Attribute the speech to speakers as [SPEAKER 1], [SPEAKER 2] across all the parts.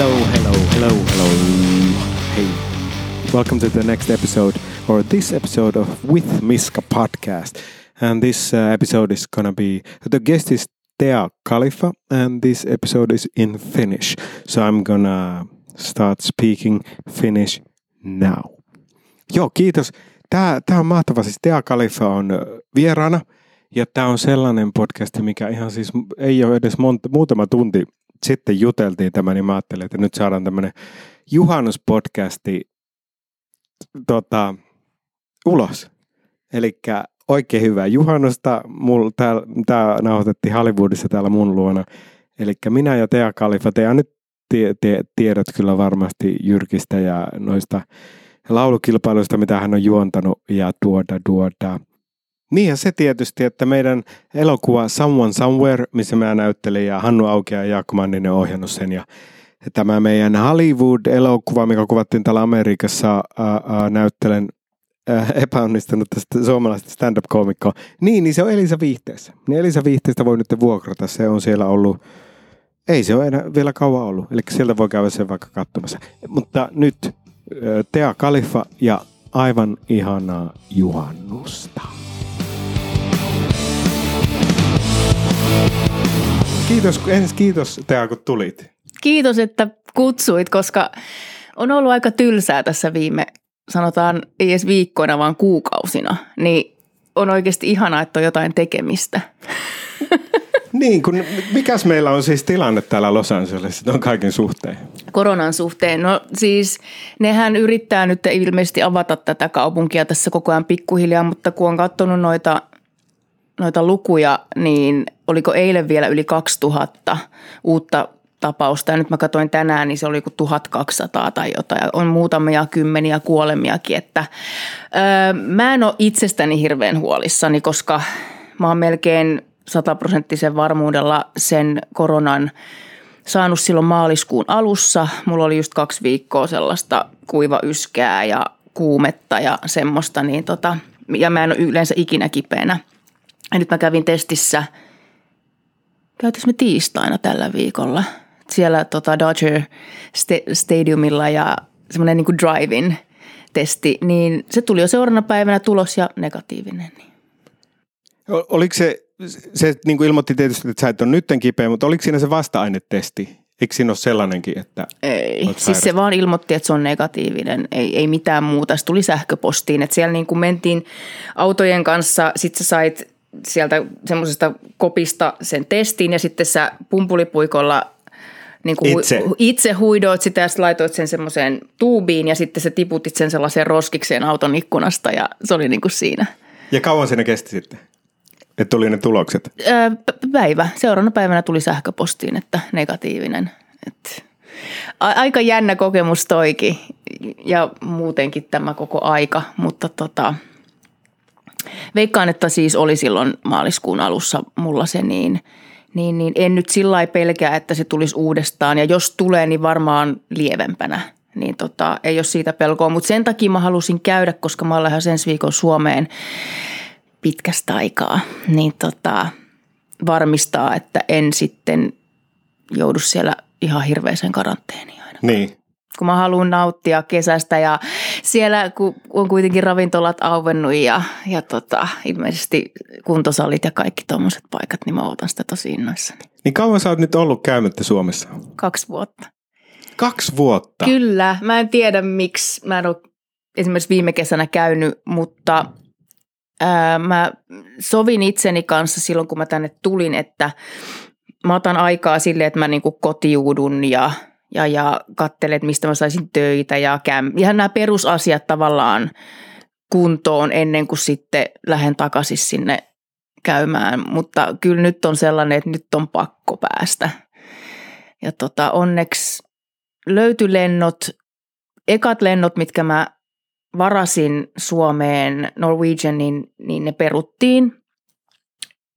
[SPEAKER 1] Hello, hello, hello, hello. Hey, welcome to the next episode, or this episode of With Miska podcast. And this uh, episode is gonna be the guest is Tea Khalifa, and this episode is in Finnish. So I'm gonna start speaking Finnish now. Joo, kiitos. Tää, tää on mahtava. Siis Tea Khalifa on ö, vieraana. Ja tämä on sellainen podcast, mikä ihan siis ei ole edes monta, muutama tunti sitten juteltiin tämä, niin mä ajattelin, että nyt saadaan tämmöinen juhannuspodcasti tota, ulos. Eli oikein hyvää juhannusta. Tämä nauhoitettiin Hollywoodissa täällä mun luona. Eli minä ja Tea Kalifa, Tea nyt tie, tie, tiedät kyllä varmasti Jyrkistä ja noista laulukilpailuista, mitä hän on juontanut ja tuoda, tuoda. Niin ja se tietysti, että meidän elokuva Someone Somewhere, missä mä näyttelin ja Hannu Aukea ja Jaakko Manninen ohjannut sen ja tämä meidän Hollywood-elokuva, mikä kuvattiin täällä Amerikassa, ää, ää, näyttelen epäonnistunut tästä suomalaisesta stand-up-koomikkoa. Niin, niin se on Elisa Viihteessä. Niin Elisa Viihteestä voi nyt vuokrata, se on siellä ollut, ei se ole enää vielä kauan ollut, eli sieltä voi käydä sen vaikka katsomassa. Mutta nyt Tea Kalifa ja aivan ihanaa juhannusta. Kiitos, ensin kiitos Tea, kun tulit.
[SPEAKER 2] Kiitos, että kutsuit, koska on ollut aika tylsää tässä viime, sanotaan ei edes viikkoina, vaan kuukausina. Niin on oikeasti ihanaa, että on jotain tekemistä.
[SPEAKER 1] Niin, kun mikäs meillä on siis tilanne täällä Los Angelesissa on kaiken suhteen?
[SPEAKER 2] Koronan suhteen. No siis nehän yrittää nyt ilmeisesti avata tätä kaupunkia tässä koko ajan pikkuhiljaa, mutta kun on katsonut noita, noita lukuja, niin oliko eilen vielä yli 2000 uutta tapausta. Ja nyt mä katsoin tänään, niin se oli kuin 1200 tai jotain. On muutamia kymmeniä kuolemiakin, että öö, mä en ole itsestäni hirveän huolissani, koska mä oon melkein sataprosenttisen varmuudella sen koronan saanut silloin maaliskuun alussa. Mulla oli just kaksi viikkoa sellaista kuiva yskää ja kuumetta ja semmoista, niin tota, ja mä en ole yleensä ikinä kipeänä. Ja nyt mä kävin testissä, käytäis me tiistaina tällä viikolla, siellä tota Dodger Stadiumilla ja semmoinen niin drive-in testi, niin se tuli jo seuraavana päivänä tulos ja negatiivinen. Niin.
[SPEAKER 1] Oliko se, se niin kuin ilmoitti tietysti, että sä et ole nytten kipeä, mutta oliko siinä se vasta-ainetesti? Eikö siinä ole sellainenkin, että
[SPEAKER 2] Ei, siis se vaan ilmoitti, että se on negatiivinen, ei, ei mitään muuta. Se tuli sähköpostiin, että siellä niin kuin mentiin autojen kanssa, sit sä sait sieltä semmoisesta kopista sen testin ja sitten sä pumpulipuikolla niin kuin itse. itse huidoit sitä ja laitoit sen semmoiseen tuubiin ja sitten se tiputit sen sellaiseen roskikseen auton ikkunasta ja se oli niin kuin siinä.
[SPEAKER 1] Ja kauan siinä kesti sitten? Että tuli ne tulokset?
[SPEAKER 2] Öö, päivä. Seuraavana päivänä tuli sähköpostiin, että negatiivinen. Et aika jännä kokemus toikin ja muutenkin tämä koko aika, mutta tota, veikkaan, että siis oli silloin maaliskuun alussa mulla se niin, niin, niin en nyt sillä pelkää, että se tulisi uudestaan ja jos tulee, niin varmaan lievempänä niin tota, ei ole siitä pelkoa. Mutta sen takia mä halusin käydä, koska mä olen ensi viikon Suomeen pitkästä aikaa, niin tota, varmistaa, että en sitten joudu siellä ihan hirveäseen karanteeniin aina.
[SPEAKER 1] Niin.
[SPEAKER 2] Kun mä haluan nauttia kesästä ja siellä kun on kuitenkin ravintolat auvennut ja, ja tota, ilmeisesti kuntosalit ja kaikki tuommoiset paikat, niin mä otan sitä tosi innoissani.
[SPEAKER 1] Niin kauan sä oot nyt ollut käymättä Suomessa?
[SPEAKER 2] Kaksi vuotta.
[SPEAKER 1] Kaksi vuotta?
[SPEAKER 2] Kyllä. Mä en tiedä miksi. Mä en ole esimerkiksi viime kesänä käynyt, mutta ää, mä sovin itseni kanssa silloin, kun mä tänne tulin, että mä otan aikaa sille, että mä niinku kotiudun ja, ja, ja katselen, että mistä mä saisin töitä ja käm. Ihan nämä perusasiat tavallaan kuntoon ennen kuin sitten lähden takaisin sinne käymään. Mutta kyllä nyt on sellainen, että nyt on pakko päästä. Ja tota, onneksi löytyi lennot, ekat lennot, mitkä mä varasin Suomeen Norwegian, niin, niin ne peruttiin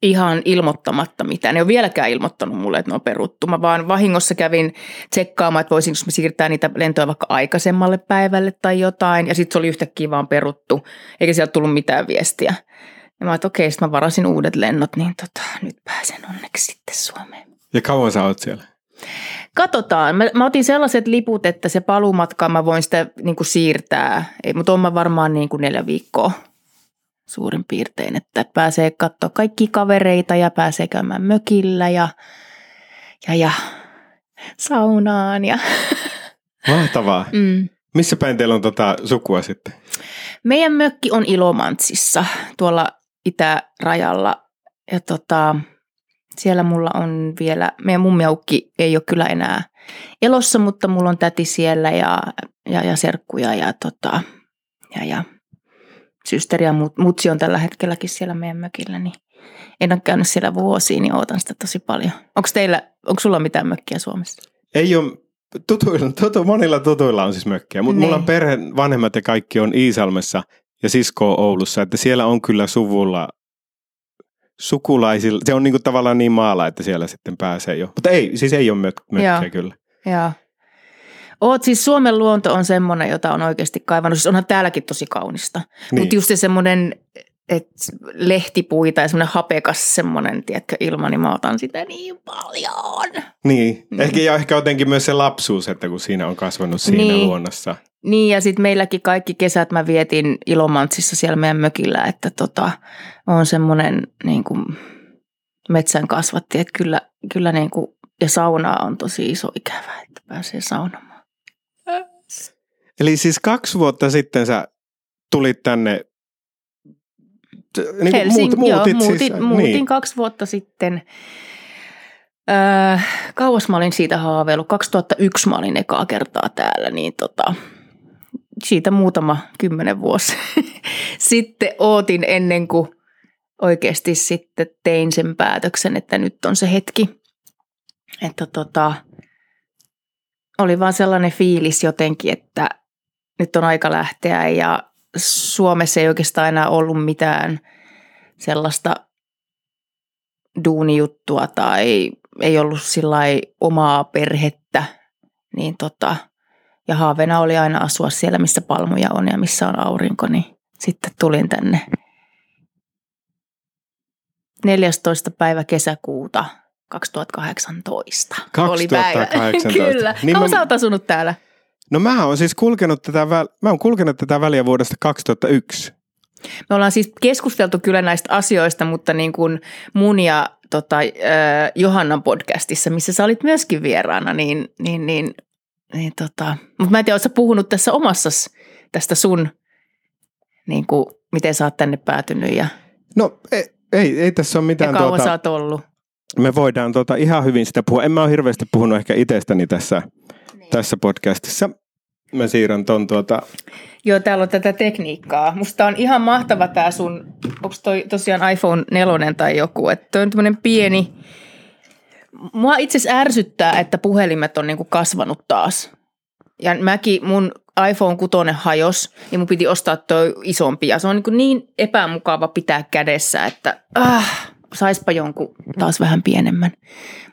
[SPEAKER 2] ihan ilmoittamatta mitään. Ne on vieläkään ilmoittanut mulle, että ne on peruttu. Mä vaan vahingossa kävin tsekkaamaan, että voisinko mä siirtää niitä lentoja vaikka aikaisemmalle päivälle tai jotain. Ja sitten se oli yhtäkkiä vaan peruttu, eikä sieltä tullut mitään viestiä. Ja mä että okei, sitten mä varasin uudet lennot, niin tota, nyt pääsen onneksi sitten Suomeen.
[SPEAKER 1] Ja kauan sä oot siellä?
[SPEAKER 2] Katsotaan. Mä, mä otin sellaiset liput, että se paluumatka mä voin sitä niin kuin siirtää. Mutta on mä varmaan niin kuin neljä viikkoa suurin piirtein, että pääsee katsoa kaikki kavereita ja pääsee käymään mökillä ja, ja, ja saunaan. Ja.
[SPEAKER 1] Mahtavaa.
[SPEAKER 2] Mm.
[SPEAKER 1] Missä päin teillä on tota sukua sitten?
[SPEAKER 2] Meidän mökki on Ilomantsissa tuolla itärajalla ja tota, siellä mulla on vielä, meidän mummiaukki ei ole kyllä enää elossa, mutta mulla on täti siellä ja, ja, ja serkkuja ja, tota, ja, ja systeri ja mut, mutsi on tällä hetkelläkin siellä meidän mökillä, niin en ole käynyt siellä vuosiin, niin ootan sitä tosi paljon. Onko teillä, onko sulla mitään mökkiä Suomessa?
[SPEAKER 1] Ei ole, tutuilla, tutu, monilla tutuilla on siis mökkiä, mutta mulla on
[SPEAKER 2] Niin.
[SPEAKER 1] perhe, vanhemmat ja kaikki on Iisalmessa ja sisko on Oulussa, että siellä on kyllä suvulla sukulaisilla, se on niinku tavallaan niin maala, että siellä sitten pääsee jo. Mutta ei, siis ei ole mök, mökkiä
[SPEAKER 2] Joo.
[SPEAKER 1] kyllä.
[SPEAKER 2] Joo. Oot siis Suomen luonto on semmoinen, jota on oikeasti kaivannut. Siis onhan täälläkin tosi kaunista. Niin. Mutta just se semmoinen, että lehtipuita ja semmoinen hapekas semmoinen, tiedätkö, ilma, niin mä otan sitä niin paljon.
[SPEAKER 1] Niin, ehkä, ja ehkä jotenkin myös se lapsuus, että kun siinä on kasvanut siinä
[SPEAKER 2] Niin.
[SPEAKER 1] luonnossa.
[SPEAKER 2] Niin ja sitten meilläkin kaikki kesät mä vietin Ilomantsissa siellä meidän mökillä, että tota, on semmoinen niin kuin metsän kasvatti, että kyllä, kyllä niin kuin, ja saunaa on tosi iso ikävä, että pääsee saunomaan.
[SPEAKER 1] Eli siis kaksi vuotta sitten sä tulit tänne, niin kuin
[SPEAKER 2] Helsing,
[SPEAKER 1] muut,
[SPEAKER 2] joo,
[SPEAKER 1] muutit
[SPEAKER 2] muutin,
[SPEAKER 1] siis,
[SPEAKER 2] muutin
[SPEAKER 1] niin.
[SPEAKER 2] kaksi vuotta sitten. Öö, kauas mä olin siitä haaveillut. 2001 mä olin ekaa kertaa täällä, niin tota, siitä muutama kymmenen vuosi sitten ootin ennen kuin oikeasti sitten tein sen päätöksen, että nyt on se hetki. Että tota, oli vaan sellainen fiilis jotenkin, että nyt on aika lähteä ja Suomessa ei oikeastaan enää ollut mitään sellaista duunijuttua tai ei ollut sillä omaa perhettä, niin tota, ja haaveena oli aina asua siellä, missä palmuja on ja missä on aurinko, niin sitten tulin tänne 14. päivä kesäkuuta 2018. Oli päivä.
[SPEAKER 1] 2018.
[SPEAKER 2] Kyllä.
[SPEAKER 1] Niin
[SPEAKER 2] Kauan
[SPEAKER 1] mä-
[SPEAKER 2] sä oot asunut täällä?
[SPEAKER 1] No mä oon siis kulkenut tätä, väl- mä oon kulkenut tätä väliä vuodesta 2001.
[SPEAKER 2] Me ollaan siis keskusteltu kyllä näistä asioista, mutta niin kuin mun ja tota, äh, Johannan podcastissa, missä sä olit myöskin vieraana, niin, niin, niin, niin tota, mutta mä en tiedä, ootko puhunut tässä omassa tästä sun, niin kuin, miten sä oot tänne päätynyt ja,
[SPEAKER 1] No ei, ei, ei tässä ole
[SPEAKER 2] ja
[SPEAKER 1] mitään
[SPEAKER 2] kauan
[SPEAKER 1] tuota,
[SPEAKER 2] sä oot ollut.
[SPEAKER 1] me voidaan tuota ihan hyvin sitä puhua. En mä ole hirveästi puhunut ehkä itsestäni tässä. Tässä podcastissa. Mä siirrän ton tuota,
[SPEAKER 2] Joo, täällä on tätä tekniikkaa. Musta on ihan mahtava tää sun, onko toi tosiaan iPhone 4 tai joku, että toi on tämmönen pieni, mua itse asiassa ärsyttää, että puhelimet on niinku kasvanut taas. Ja mäkin, mun iPhone 6 hajos, niin mun piti ostaa toi isompi. Ja se on niin, niin epämukava pitää kädessä, että ah, saispa jonkun taas vähän pienemmän,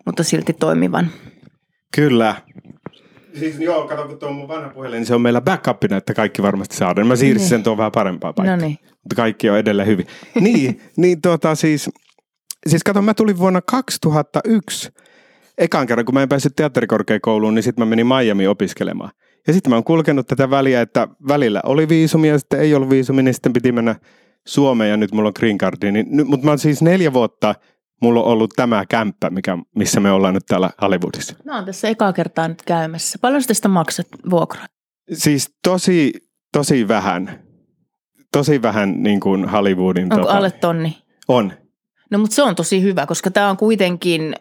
[SPEAKER 2] mutta silti toimivan.
[SPEAKER 1] Kyllä. Siis joo, kato kun tuo on mun vanha puhelin, niin se on meillä backupina, että kaikki varmasti saadaan. Mä siirsin
[SPEAKER 2] Niin.
[SPEAKER 1] sen tuon vähän parempaa paikkaa.
[SPEAKER 2] No niin.
[SPEAKER 1] Mutta kaikki on edelleen hyvin. niin, niin tuota siis, siis kato, mä tulin vuonna 2001 ekan kerran, kun mä en päässyt teatterikorkeakouluun, niin sitten mä menin Miami opiskelemaan. Ja sitten mä oon kulkenut tätä väliä, että välillä oli viisumi ja sitten ei ollut viisumi, niin sitten piti mennä Suomeen ja nyt mulla on green cardi. Niin, mutta mä oon siis neljä vuotta, mulla on ollut tämä kämppä, mikä, missä me ollaan nyt täällä Hollywoodissa.
[SPEAKER 2] Mä oon tässä ekaa kertaa nyt käymässä. Paljon tästä maksat vuokraa?
[SPEAKER 1] Siis tosi, tosi vähän. Tosi vähän niin kuin Hollywoodin.
[SPEAKER 2] Onko alle tonni?
[SPEAKER 1] On.
[SPEAKER 2] No mutta se on tosi hyvä, koska tämä on kuitenkin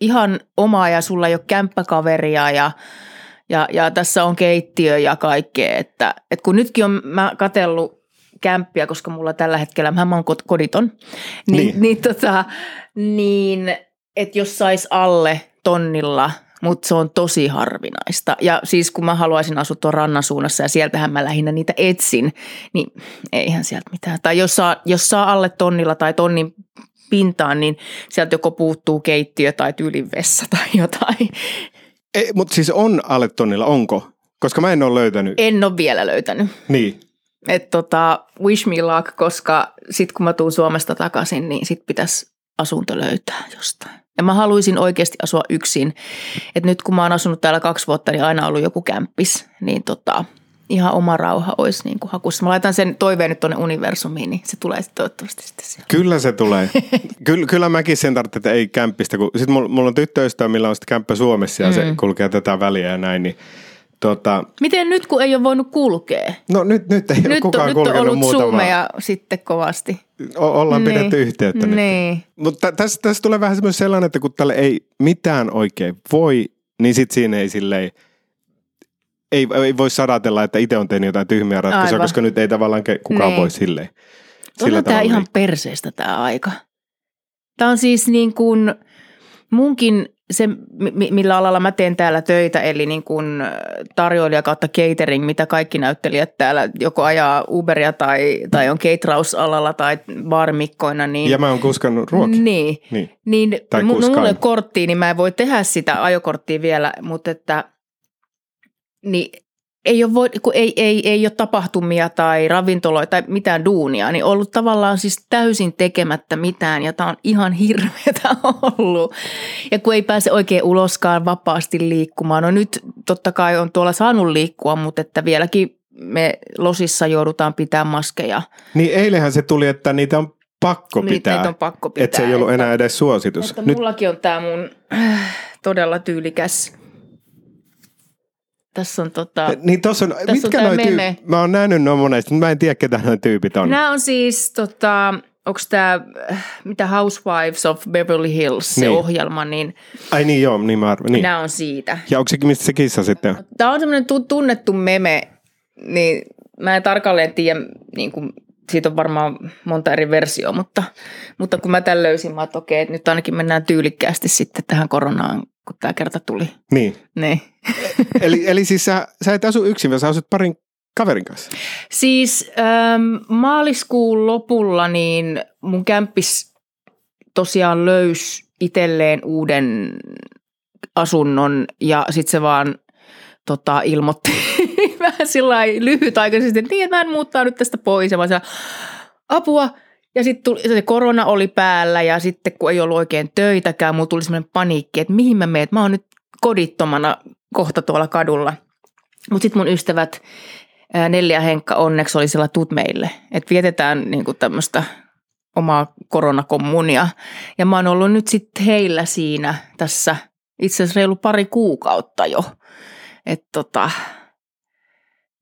[SPEAKER 2] ihan oma ja sulla ei ole kämppäkaveria ja, ja, ja tässä on keittiö ja kaikkea. Että, että kun nytkin on mä katsellut kämppiä, koska mulla tällä hetkellä, mä oon koditon, niin,
[SPEAKER 1] Niin.
[SPEAKER 2] niin. tota, niin että jos sais alle tonnilla, mutta se on tosi harvinaista. Ja siis kun mä haluaisin asua tuon rannan suunnassa ja sieltähän mä lähinnä niitä etsin, niin eihän sieltä mitään. Tai jos saa, jos saa alle tonnilla tai tonnin pintaan, niin sieltä joko puuttuu keittiö tai tyylin vessa tai jotain.
[SPEAKER 1] Ei, mutta siis on alle tonnilla, onko? Koska mä en ole löytänyt.
[SPEAKER 2] En ole vielä löytänyt.
[SPEAKER 1] Niin.
[SPEAKER 2] Et tota, wish me luck, koska sit kun mä tuun Suomesta takaisin, niin sit pitäisi asunto löytää jostain. Ja mä haluaisin oikeasti asua yksin. Et nyt kun mä oon asunut täällä kaksi vuotta, niin aina ollut joku kämppis. Niin tota, ihan oma rauha olisi niin kuin hakussa. Mä laitan sen toiveen nyt tuonne universumiin, niin se tulee sitten toivottavasti sitten siellä.
[SPEAKER 1] Kyllä se tulee. Kyllä, kyllä mäkin sen tarvitsen, että ei kämppistä. Sitten mulla, mulla on tyttöystävä, millä on sitten kämppä Suomessa ja mm. se kulkee tätä väliä ja näin, niin Tota,
[SPEAKER 2] Miten nyt, kun ei ole voinut kulkea?
[SPEAKER 1] No nyt, nyt ei
[SPEAKER 2] nyt
[SPEAKER 1] ole kukaan
[SPEAKER 2] on,
[SPEAKER 1] kulkenut
[SPEAKER 2] Nyt on ollut zoomeja sitten kovasti.
[SPEAKER 1] O- ollaan
[SPEAKER 2] Niin.
[SPEAKER 1] pidetty yhteyttä
[SPEAKER 2] Niin.
[SPEAKER 1] nyt. Mutta tässä, tässä tulee vähän semmoinen sellainen, että kun tälle ei mitään oikein voi, niin sitten siinä ei silleen, ei, ei voi sadatella, että itse on tehnyt jotain tyhmiä ratkaisuja,
[SPEAKER 2] Aivan.
[SPEAKER 1] koska nyt ei tavallaan kukaan
[SPEAKER 2] Niin.
[SPEAKER 1] voi silleen.
[SPEAKER 2] Onhan tämä ihan perseestä tämä aika. Tämä on siis niin kuin munkin se, mi- millä alalla mä teen täällä töitä, eli niin kuin tarjoilija kautta catering, mitä kaikki näyttelijät täällä joko ajaa Uberia tai, tai on caterausalalla tai baarimikkoina, niin
[SPEAKER 1] Ja mä oon kuskannut ruokia.
[SPEAKER 2] Niin.
[SPEAKER 1] Niin.
[SPEAKER 2] Niin
[SPEAKER 1] Tai kuskain.
[SPEAKER 2] mulla korttia, niin mä en voi tehdä sitä ajokorttia vielä, mutta että niin ei ole, voi, kun ei, ei, ei ole tapahtumia tai ravintoloita tai mitään duunia, niin ollut tavallaan siis täysin tekemättä mitään ja tämä on ihan hirveätä ollut. Ja kun ei pääse oikein uloskaan vapaasti liikkumaan. No nyt totta kai on tuolla saanut liikkua, mutta että vieläkin me losissa joudutaan pitämään maskeja.
[SPEAKER 1] Niin eilenhän se tuli, että niitä on pakko
[SPEAKER 2] Niitä-
[SPEAKER 1] pitää.
[SPEAKER 2] niitä on pakko pitää.
[SPEAKER 1] Että se ei ollut
[SPEAKER 2] että-
[SPEAKER 1] enää edes suositus.
[SPEAKER 2] Että
[SPEAKER 1] Nyt
[SPEAKER 2] mullakin on tämä mun äh, todella tyylikäs. Tässä on tota...
[SPEAKER 1] Niin tossa on,
[SPEAKER 2] on
[SPEAKER 1] mitkä
[SPEAKER 2] tää
[SPEAKER 1] noi
[SPEAKER 2] meme.
[SPEAKER 1] mä oon nähnyt noin monesti, mutta mä en tiedä ketä noi tyypit on.
[SPEAKER 2] Nämä on siis tota, onko tämä, mitä Housewives of Beverly Hills, se
[SPEAKER 1] Niin.
[SPEAKER 2] ohjelma, niin,
[SPEAKER 1] Ai niin joo, niin mä arvoin. Niin.
[SPEAKER 2] nämä on siitä.
[SPEAKER 1] Ja onko se, mistä se kissa sitten on?
[SPEAKER 2] Tämä on semmoinen tu- tunnettu meme, niin mä en tarkalleen tiedä, niin kuin, siitä on varmaan monta eri versioa, mutta, mutta kun mä tämän löysin, mä että okei, että nyt ainakin mennään tyylikkäästi sitten tähän koronaan, kun tämä kerta tuli.
[SPEAKER 1] Niin.
[SPEAKER 2] Niin.
[SPEAKER 1] Eli, eli siis sä, sä et asu yksin, vaan sä asut parin kaverin kanssa.
[SPEAKER 2] Siis ähm, maaliskuun lopulla niin mun kämppis tosiaan löysi itselleen uuden asunnon ja sitten se vaan tota, ilmoitti vähän sillä lyhytaikaisesti, että niin, että mä en muuttaa nyt tästä pois. Ja mä siellä, apua. Ja sitten se korona oli päällä ja sitten kun ei ollut oikein töitäkään, mulla tuli semmoinen paniikki, että mihin mä menen, mä oon nyt kodittomana kohta tuolla kadulla. Mutta sitten mun ystävät Neljä Henkka onneksi oli siellä tut meille, että vietetään niinku tämmöistä omaa koronakommunia. Ja mä oon ollut nyt sitten heillä siinä tässä itse asiassa reilu pari kuukautta jo. Että tota,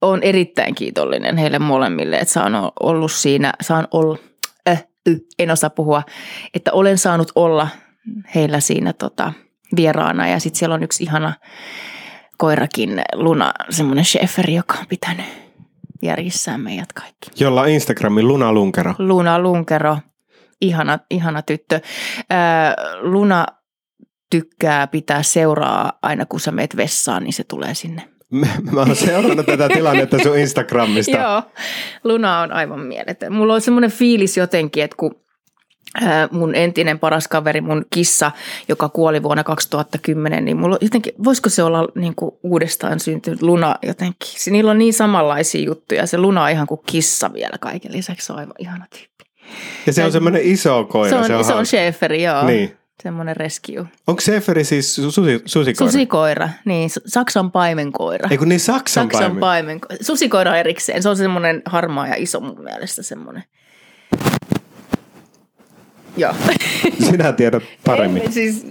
[SPEAKER 2] on erittäin kiitollinen heille molemmille, että saan ollut siinä, saan olla, äh, y, en osaa puhua, että olen saanut olla heillä siinä tota, vieraana. Ja sitten siellä on yksi ihana koirakin, Luna, semmoinen Schäferi, joka on pitänyt järjissään meidät kaikki.
[SPEAKER 1] Jolla on Instagramin Luna Lunkero.
[SPEAKER 2] Luna Lunkero, ihana, ihana tyttö. Ää, Luna tykkää pitää seuraa aina kun sä meet vessaan, niin se tulee sinne.
[SPEAKER 1] Mä, oon seurannut tätä tilannetta sun Instagramista.
[SPEAKER 2] Joo, Luna on aivan mieletön. Mulla on semmoinen fiilis jotenkin, että kun ää, mun entinen paras kaveri, mun kissa, joka kuoli vuonna 2010, niin mulla jotenkin, voisiko se olla niin kuin uudestaan syntynyt Luna jotenkin? Niillä on niin samanlaisia juttuja. Se Luna on ihan kuin kissa vielä kaiken lisäksi. Se on aivan ihana tyyppi.
[SPEAKER 1] Ja se on semmoinen iso koira.
[SPEAKER 2] se on, se on,
[SPEAKER 1] hauska.
[SPEAKER 2] Schäferi, joo.
[SPEAKER 1] Niin.
[SPEAKER 2] Semmoinen rescue.
[SPEAKER 1] Onko Seferi siis su- susi, susikoira?
[SPEAKER 2] Susikoira, niin, Saksan paimenkoira.
[SPEAKER 1] Ei kun niin Saksan,
[SPEAKER 2] Saksan
[SPEAKER 1] paimen.
[SPEAKER 2] paimenkoira. Susikoira erikseen. Se on semmoinen harmaa ja iso mun mielestä semmoinen. Joo.
[SPEAKER 1] Sinä tiedät paremmin.
[SPEAKER 2] Ei, siis,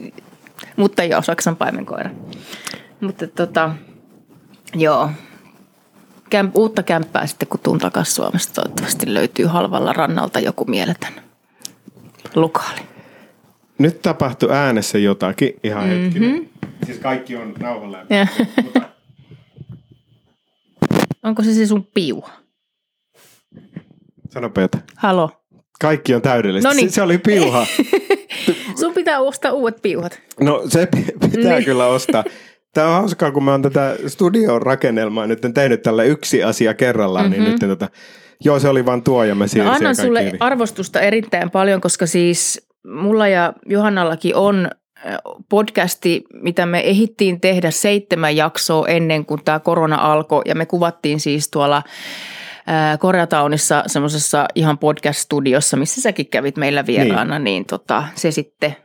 [SPEAKER 2] mutta joo, Saksan paimenkoira. Mutta tota, joo. Kämp, uutta kämppää sitten, kun tuun takaisin Suomesta. Toivottavasti löytyy halvalla rannalta joku mieletön lukaali.
[SPEAKER 1] Nyt tapahtui äänessä jotakin. Ihan mm-hmm. hetkinen. Siis kaikki on nauhalla.
[SPEAKER 2] Ja. Onko se se sun piuha?
[SPEAKER 1] Sanopa jotain.
[SPEAKER 2] Halo.
[SPEAKER 1] Kaikki on täydellistä.
[SPEAKER 2] Noniin.
[SPEAKER 1] Se, se oli piuha.
[SPEAKER 2] Sun pitää ostaa uudet piuhat.
[SPEAKER 1] No se pi- pitää
[SPEAKER 2] Niin.
[SPEAKER 1] kyllä ostaa. Tämä on hauskaa, kun mä oon tätä studion rakennelmaa nyt tehnyt tälle yksi asia kerrallaan, mm-hmm. niin nyt tota, joo se oli vaan tuo ja mä
[SPEAKER 2] No
[SPEAKER 1] siirsin
[SPEAKER 2] annan
[SPEAKER 1] kaikki
[SPEAKER 2] sulle
[SPEAKER 1] yli.
[SPEAKER 2] arvostusta erittäin paljon, koska siis mulla ja Johannallakin on podcasti, mitä me ehittiin tehdä seitsemän jaksoa ennen kuin tämä korona alkoi. Ja me kuvattiin siis tuolla Koreataunissa semmoisessa ihan podcast-studiossa, missä säkin kävit meillä vieraana, niin, niin tota, se sitten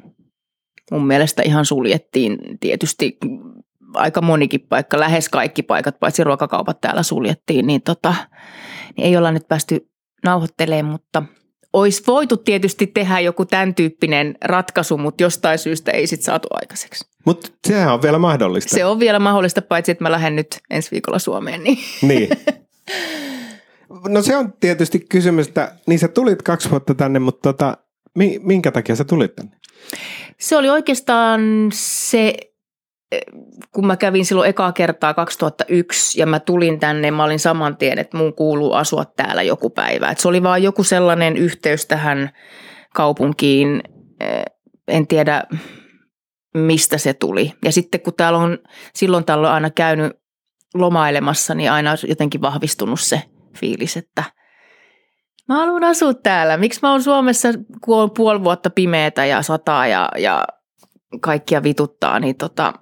[SPEAKER 2] mun mielestä ihan suljettiin tietysti aika monikin paikka, lähes kaikki paikat, paitsi ruokakaupat täällä suljettiin, niin, tota, niin ei olla nyt päästy nauhoittelemaan, mutta olisi voitu tietysti tehdä joku tämän tyyppinen ratkaisu, mutta jostain syystä ei sitten saatu aikaiseksi.
[SPEAKER 1] Mutta sehän on vielä mahdollista.
[SPEAKER 2] Se on vielä mahdollista, paitsi että mä lähden nyt ensi viikolla Suomeen. Niin.
[SPEAKER 1] niin. No se on tietysti kysymys, että niin sä tulit kaksi vuotta tänne, mutta tota, minkä takia sä tulit tänne?
[SPEAKER 2] Se oli oikeastaan se, kun mä kävin silloin ekaa kertaa 2001 ja mä tulin tänne, mä olin saman tien, että mun kuuluu asua täällä joku päivä. Et se oli vaan joku sellainen yhteys tähän kaupunkiin, eh, en tiedä mistä se tuli. Ja sitten kun täällä on silloin täällä on aina käynyt lomailemassa, niin aina on jotenkin vahvistunut se fiilis, että mä haluan asua täällä. Miksi mä oon Suomessa, kun on puoli vuotta pimeätä ja sataa ja, ja kaikkia vituttaa, niin tota,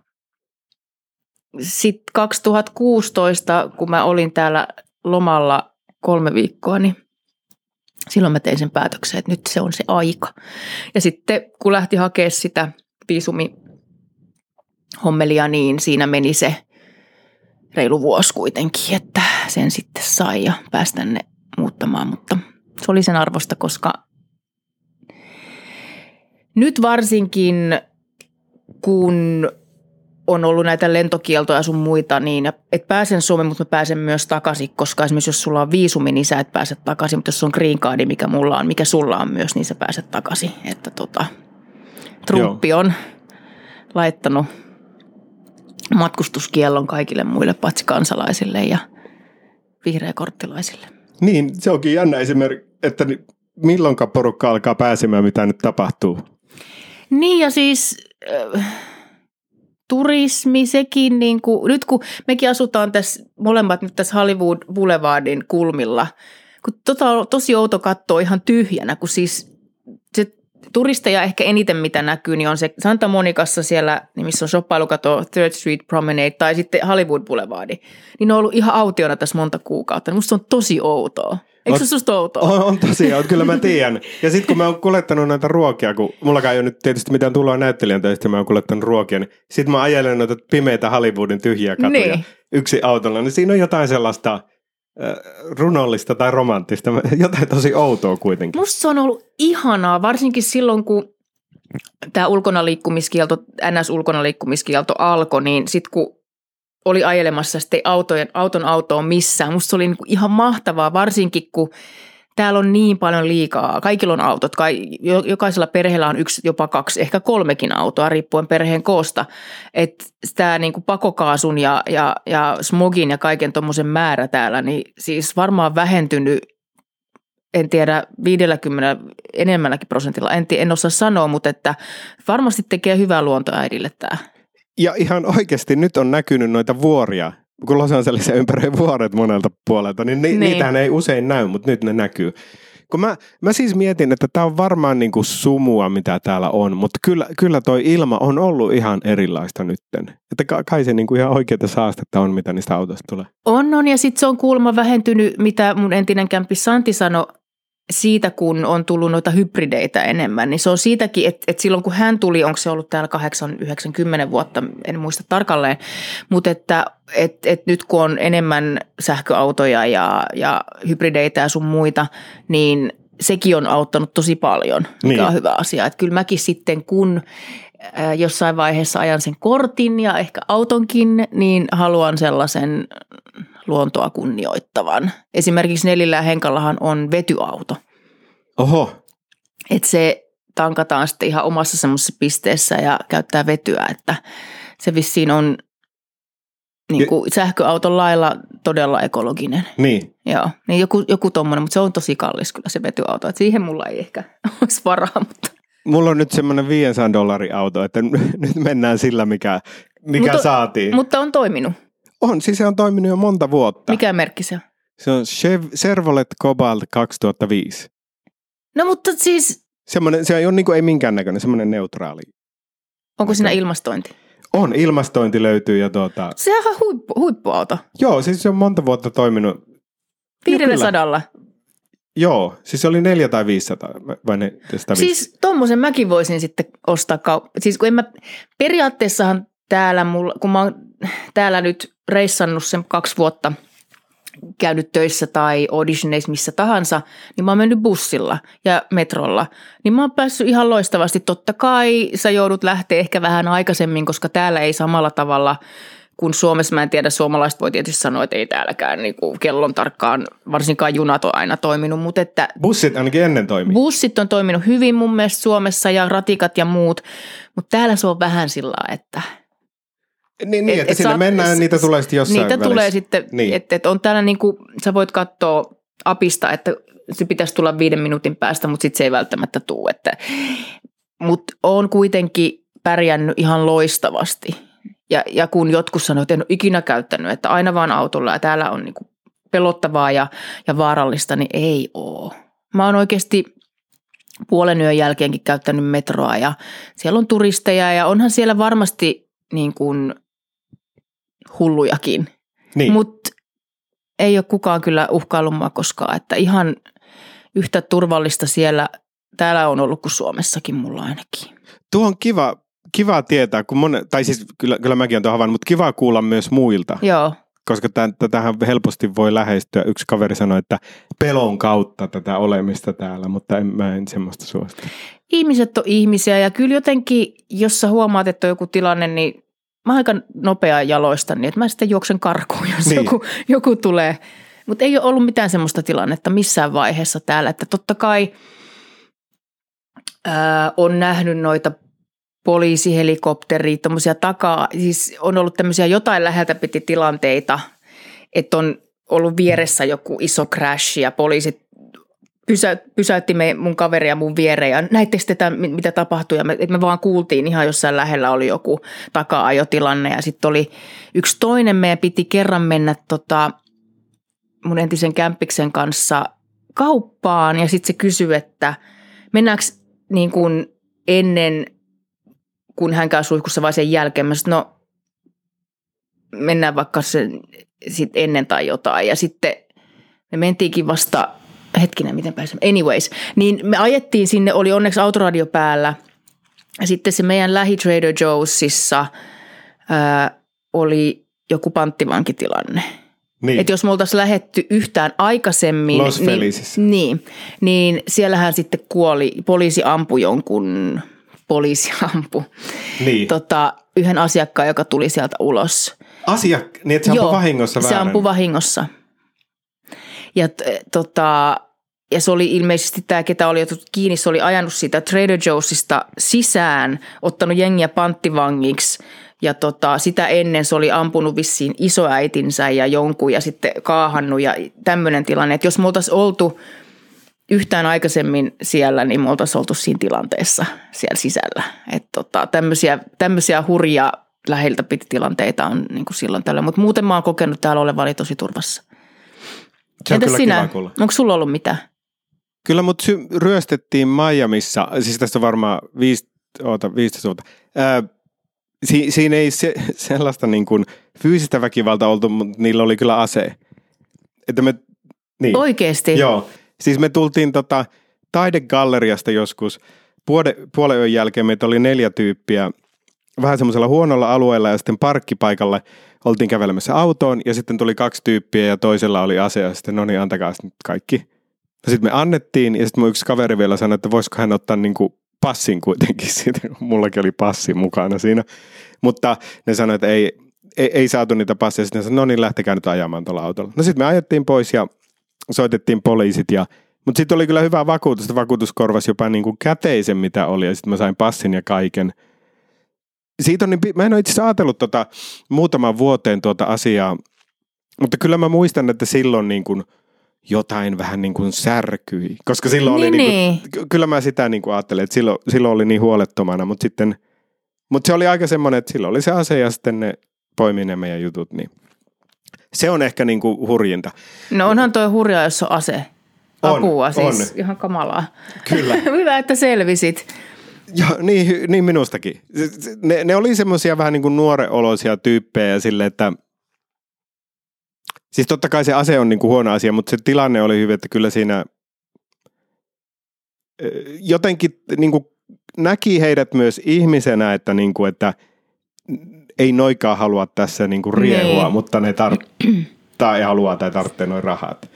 [SPEAKER 2] sitten 2016, kun mä olin täällä lomalla kolme viikkoa, niin silloin mä tein sen päätöksen, että nyt se on se aika. Ja sitten kun lähti hakemaan sitä viisumi hommelia, niin siinä meni se reilu vuosi kuitenkin, että sen sitten sai ja pääsi tänne muuttamaan, mutta se oli sen arvosta, koska nyt varsinkin kun on ollut näitä lentokieltoja sun muita, niin et pääsen Suomeen, mutta mä pääsen myös takaisin, koska esimerkiksi jos sulla on viisumi, niin sä et pääse takaisin, mutta jos on green card, mikä mulla on, mikä sulla on myös, niin sä pääset takaisin. Että tota, Trumpi on laittanut matkustuskiellon kaikille muille paitsi kansalaisille ja vihreäkorttilaisille.
[SPEAKER 1] Niin, se onkin jännä esimerkki, että milloinka porukka alkaa pääsemään, mitä nyt tapahtuu.
[SPEAKER 2] Niin ja siis äh, turismi, sekin niin kuin, nyt kun mekin asutaan tässä molemmat nyt tässä Hollywood Boulevardin kulmilla, kun tota on tosi outo katsoa ihan tyhjänä, kun siis se turisteja ehkä eniten mitä näkyy, niin on se Santa Monicassa siellä, niin missä on shoppailukato Third Street Promenade tai sitten Hollywood Boulevardi. Niin ne on ollut ihan autiona tässä monta kuukautta. Musta se on tosi outoa. Eikö se susta outoa?
[SPEAKER 1] On, on tosiaan, kyllä mä tiedän. Ja sitten kun mä oon kuljettanut näitä ruokia, kun mulla ei ole nyt tietysti mitään tuloa näyttelijän töistä, mä oon kuljettanut ruokia, niin sitten mä ajelen noita pimeitä Hollywoodin tyhjiä katuja niin. yksi autolla, niin siinä on jotain sellaista – runollista tai romanttista, jotain tosi outoa kuitenkin.
[SPEAKER 2] Musta se on ollut ihanaa, varsinkin silloin kun tämä ulkonaliikkumiskielto, NS-ulkonaliikkumiskielto alkoi, niin sitten kun oli ajelemassa sitten autojen, auton autoon missään, musta se oli niinku ihan mahtavaa, varsinkin kun täällä on niin paljon liikaa. Kaikilla on autot. Jokaisella perheellä on yksi, jopa kaksi, ehkä kolmekin autoa, riippuen perheen koosta. Että tämä niin pakokaasun ja, ja, ja smogin ja kaiken tuommoisen määrä täällä, niin siis varmaan vähentynyt en tiedä, 50 enemmälläkin prosentilla, en, en osaa sanoa, mutta että varmasti tekee hyvää luontoäidille tämä.
[SPEAKER 1] Ja ihan oikeasti nyt on näkynyt noita vuoria kun Los Angeles ympäröi vuoret monelta puolelta, niin, ni, niin. niitähän ei usein näy, mutta nyt ne näkyy. Kun mä, mä siis mietin, että tämä on varmaan niinku sumua, mitä täällä on, mutta kyllä, kyllä toi ilma on ollut ihan erilaista nytten. Että kai se niinku ihan oikeita saastetta on, mitä niistä autoista tulee.
[SPEAKER 2] On, on, ja sitten se on kuulemma vähentynyt, mitä mun entinen kämpi Santi sanoi, siitä, kun on tullut noita hybrideitä enemmän, niin se on siitäkin, että, että silloin kun hän tuli, onko se ollut täällä 8-90 vuotta, en muista tarkalleen, mutta että, että, että nyt kun on enemmän sähköautoja ja, ja hybrideitä ja sun muita, niin sekin on auttanut tosi paljon, mikä niin. on hyvä asia. Että kyllä mäkin sitten, kun jossain vaiheessa ajan sen kortin ja ehkä autonkin, niin haluan sellaisen luontoa kunnioittavan. Esimerkiksi Nelillä Henkallahan on vetyauto.
[SPEAKER 1] Oho.
[SPEAKER 2] Et se tankataan sitten ihan omassa semmoisessa pisteessä ja käyttää vetyä, että se vissiin on niin kuin sähköauton lailla todella ekologinen.
[SPEAKER 1] Niin.
[SPEAKER 2] Joo, niin joku, joku tommonen, mutta se on tosi kallis kyllä se vetyauto. Et siihen mulla ei ehkä olisi varaa, mutta
[SPEAKER 1] mulla on nyt semmoinen 500 dollarin auto, että nyt mennään sillä, mikä, mikä mutta, saatiin.
[SPEAKER 2] Mutta on toiminut.
[SPEAKER 1] On, siis se on toiminut jo monta vuotta.
[SPEAKER 2] Mikä merkki se on?
[SPEAKER 1] Se on Chevrolet Cobalt 2005.
[SPEAKER 2] No mutta siis...
[SPEAKER 1] Semmoinen, se ei ole niin kuin, ei minkäännäköinen, semmoinen neutraali.
[SPEAKER 2] Onko siinä ilmastointi?
[SPEAKER 1] On, ilmastointi löytyy ja tuota...
[SPEAKER 2] Sehän on huippu, huippuauto.
[SPEAKER 1] Joo, siis se on monta vuotta toiminut.
[SPEAKER 2] 500.
[SPEAKER 1] Joo, siis se oli neljä tai 500, vai ne,
[SPEAKER 2] Siis tommosen mäkin voisin sitten ostaa. Kau- siis kun en mä, periaatteessahan täällä mulla, kun mä oon täällä nyt reissannut sen kaksi vuotta – käynyt töissä tai auditioneissa missä tahansa, niin mä oon mennyt bussilla ja metrolla. Niin mä oon päässyt ihan loistavasti. Totta kai sä joudut lähteä ehkä vähän aikaisemmin, koska täällä ei samalla tavalla kun Suomessa mä en tiedä, suomalaiset voi tietysti sanoa, että ei täälläkään niin kuin kellon tarkkaan, varsinkaan junat on aina toiminut, mutta että...
[SPEAKER 1] Bussit ainakin ennen toimii.
[SPEAKER 2] Bussit on toiminut hyvin mun mielestä Suomessa ja ratikat ja muut, mutta täällä se on vähän sillä että
[SPEAKER 1] niin, niin et, että et sinne saat, mennään, niitä tulee sitten jossain
[SPEAKER 2] Niitä
[SPEAKER 1] välissä.
[SPEAKER 2] tulee sitten, niin. että et on täällä niin kuin, sä voit katsoa apista, että se pitäisi tulla viiden minuutin päästä, mutta sitten se ei välttämättä tule. Mutta on kuitenkin pärjännyt ihan loistavasti. Ja, ja kun jotkut sanoivat, että en ole ikinä käyttänyt, että aina vaan autolla ja täällä on niin kuin pelottavaa ja, ja vaarallista, niin ei ole. Mä oon oikeasti puolen yön jälkeenkin käyttänyt metroa ja siellä on turisteja ja onhan siellä varmasti niin kuin hullujakin. Niin. Mutta ei ole kukaan kyllä uhkaillut mua koskaan, että ihan yhtä turvallista siellä täällä on ollut kuin Suomessakin mulla ainakin.
[SPEAKER 1] Tuo on kiva, kiva tietää, kun mon, tai siis kyllä, kyllä mäkin olen havainnut, mutta kiva kuulla myös muilta.
[SPEAKER 2] Joo.
[SPEAKER 1] Koska tätähän helposti voi lähestyä. Yksi kaveri sanoi, että pelon kautta tätä olemista täällä, mutta en, mä en semmoista suosta.
[SPEAKER 2] Ihmiset on ihmisiä ja kyllä jotenkin, jos sä huomaat, että on joku tilanne, niin mä aika nopea jaloista, niin että mä sitten juoksen karkuun, jos niin. joku, joku tulee. Mutta ei ole ollut mitään semmoista tilannetta missään vaiheessa täällä, että totta kai ää, on nähnyt noita poliisihelikopteria, tuommoisia takaa, siis on ollut tämmöisiä jotain läheltä piti tilanteita, että on ollut vieressä joku iso crash ja poliisit pysä, pysäytti me, mun kaveria mun viereen ja näittekö tätä, mitä tapahtui. Ja me, me vaan kuultiin ihan jossain lähellä oli joku taka-ajotilanne ja sitten oli yksi toinen. Meidän piti kerran mennä tota, mun entisen kämppiksen kanssa kauppaan ja sitten se kysyi, että mennäänkö niin kuin ennen, kun hän käy suihkussa vai sen jälkeen. Mä sanoin, no mennään vaikka sen sit ennen tai jotain. Ja sitten me mentiinkin vasta hetkinen, miten pääsemme, anyways, niin me ajettiin sinne, oli onneksi autoradio päällä. Ja sitten se meidän lähi Trader Joe'sissa ää, oli joku panttivankitilanne. Niin. Että jos me oltaisiin lähetty yhtään aikaisemmin,
[SPEAKER 1] Los
[SPEAKER 2] niin, niin, niin siellähän sitten kuoli, poliisi ampui jonkun, poliisi ampui niin. tota, yhden asiakkaan, joka tuli sieltä ulos.
[SPEAKER 1] Asiak, niin että se ampui vahingossa väärän.
[SPEAKER 2] se ampui vahingossa. Ja t- tota, ja se oli ilmeisesti tämä, ketä oli otettu kiinni, se oli ajanut sitä Trader Joe'sista sisään, ottanut jengiä panttivangiksi ja tota, sitä ennen se oli ampunut vissiin isoäitinsä ja jonkun ja sitten kaahannut ja tämmöinen tilanne. Että jos me oltaisiin oltu yhtään aikaisemmin siellä, niin me oltaisiin oltu siinä tilanteessa siellä sisällä. Että tota, tämmöisiä, tämmöisiä hurjia läheltä piti tilanteita on niin kuin silloin tällä. Mutta muuten mä oon kokenut täällä olevani tosi turvassa.
[SPEAKER 1] Se on Entäs sinä?
[SPEAKER 2] Onko sulla ollut mitään?
[SPEAKER 1] Kyllä mut sy- ryöstettiin Miamiissa, siis tästä varmaan viisi, oota, 15 vuotta. Ää, si- siinä ei se, sellaista niin kuin fyysistä väkivalta oltu, mutta niillä oli kyllä ase. Että me,
[SPEAKER 2] niin. Oikeesti?
[SPEAKER 1] Joo. Siis me tultiin tota taidegalleriasta joskus. Puole, puolen yön jälkeen meitä oli neljä tyyppiä vähän semmoisella huonolla alueella ja sitten parkkipaikalle oltiin kävelemässä autoon ja sitten tuli kaksi tyyppiä ja toisella oli ase ja sitten no niin antakaa sitten kaikki sitten me annettiin ja sitten mun yksi kaveri vielä sanoi, että voisiko hän ottaa niin kuin passin kuitenkin siitä, mullakin oli passi mukana siinä. Mutta ne sanoi, että ei, ei, ei saatu niitä passeja. Sitten sanoi, no niin, lähtekää nyt ajamaan tuolla autolla. No sitten me ajettiin pois ja soitettiin poliisit ja mutta sitten oli kyllä hyvä vakuutus, vakuutus korvasi jopa niin kuin käteisen mitä oli ja sitten mä sain passin ja kaiken. Siitä on niin, mä en ole itse asiassa ajatellut tota muutaman vuoteen tuota asiaa, mutta kyllä mä muistan, että silloin niin kuin – jotain vähän niin kuin särkyi. Koska silloin niin, oli, niin kuin, niin. kyllä mä sitä niin kuin ajattelin, että silloin, silloin oli niin huolettomana, mutta sitten, mutta se oli aika semmoinen, että silloin oli se ase ja sitten ne poimi ne meidän jutut, niin se on ehkä niin kuin hurjinta.
[SPEAKER 2] No onhan toi hurjaa, jos on ase. Apua on, siis, on. ihan kamalaa.
[SPEAKER 1] Kyllä.
[SPEAKER 2] Hyvä, että selvisit.
[SPEAKER 1] Joo, niin, niin minustakin. Ne, ne oli semmoisia vähän niin kuin nuoreoloisia tyyppejä sille, että – Siis totta kai se ase on niin kuin huono asia, mutta se tilanne oli hyvä, että kyllä siinä jotenkin niin kuin, näki heidät myös ihmisenä, että, niin kuin, että ei noikaan halua tässä niin kuin riehua, niin. mutta ne tar- tai haluaa tai tarvitsee noin rahat.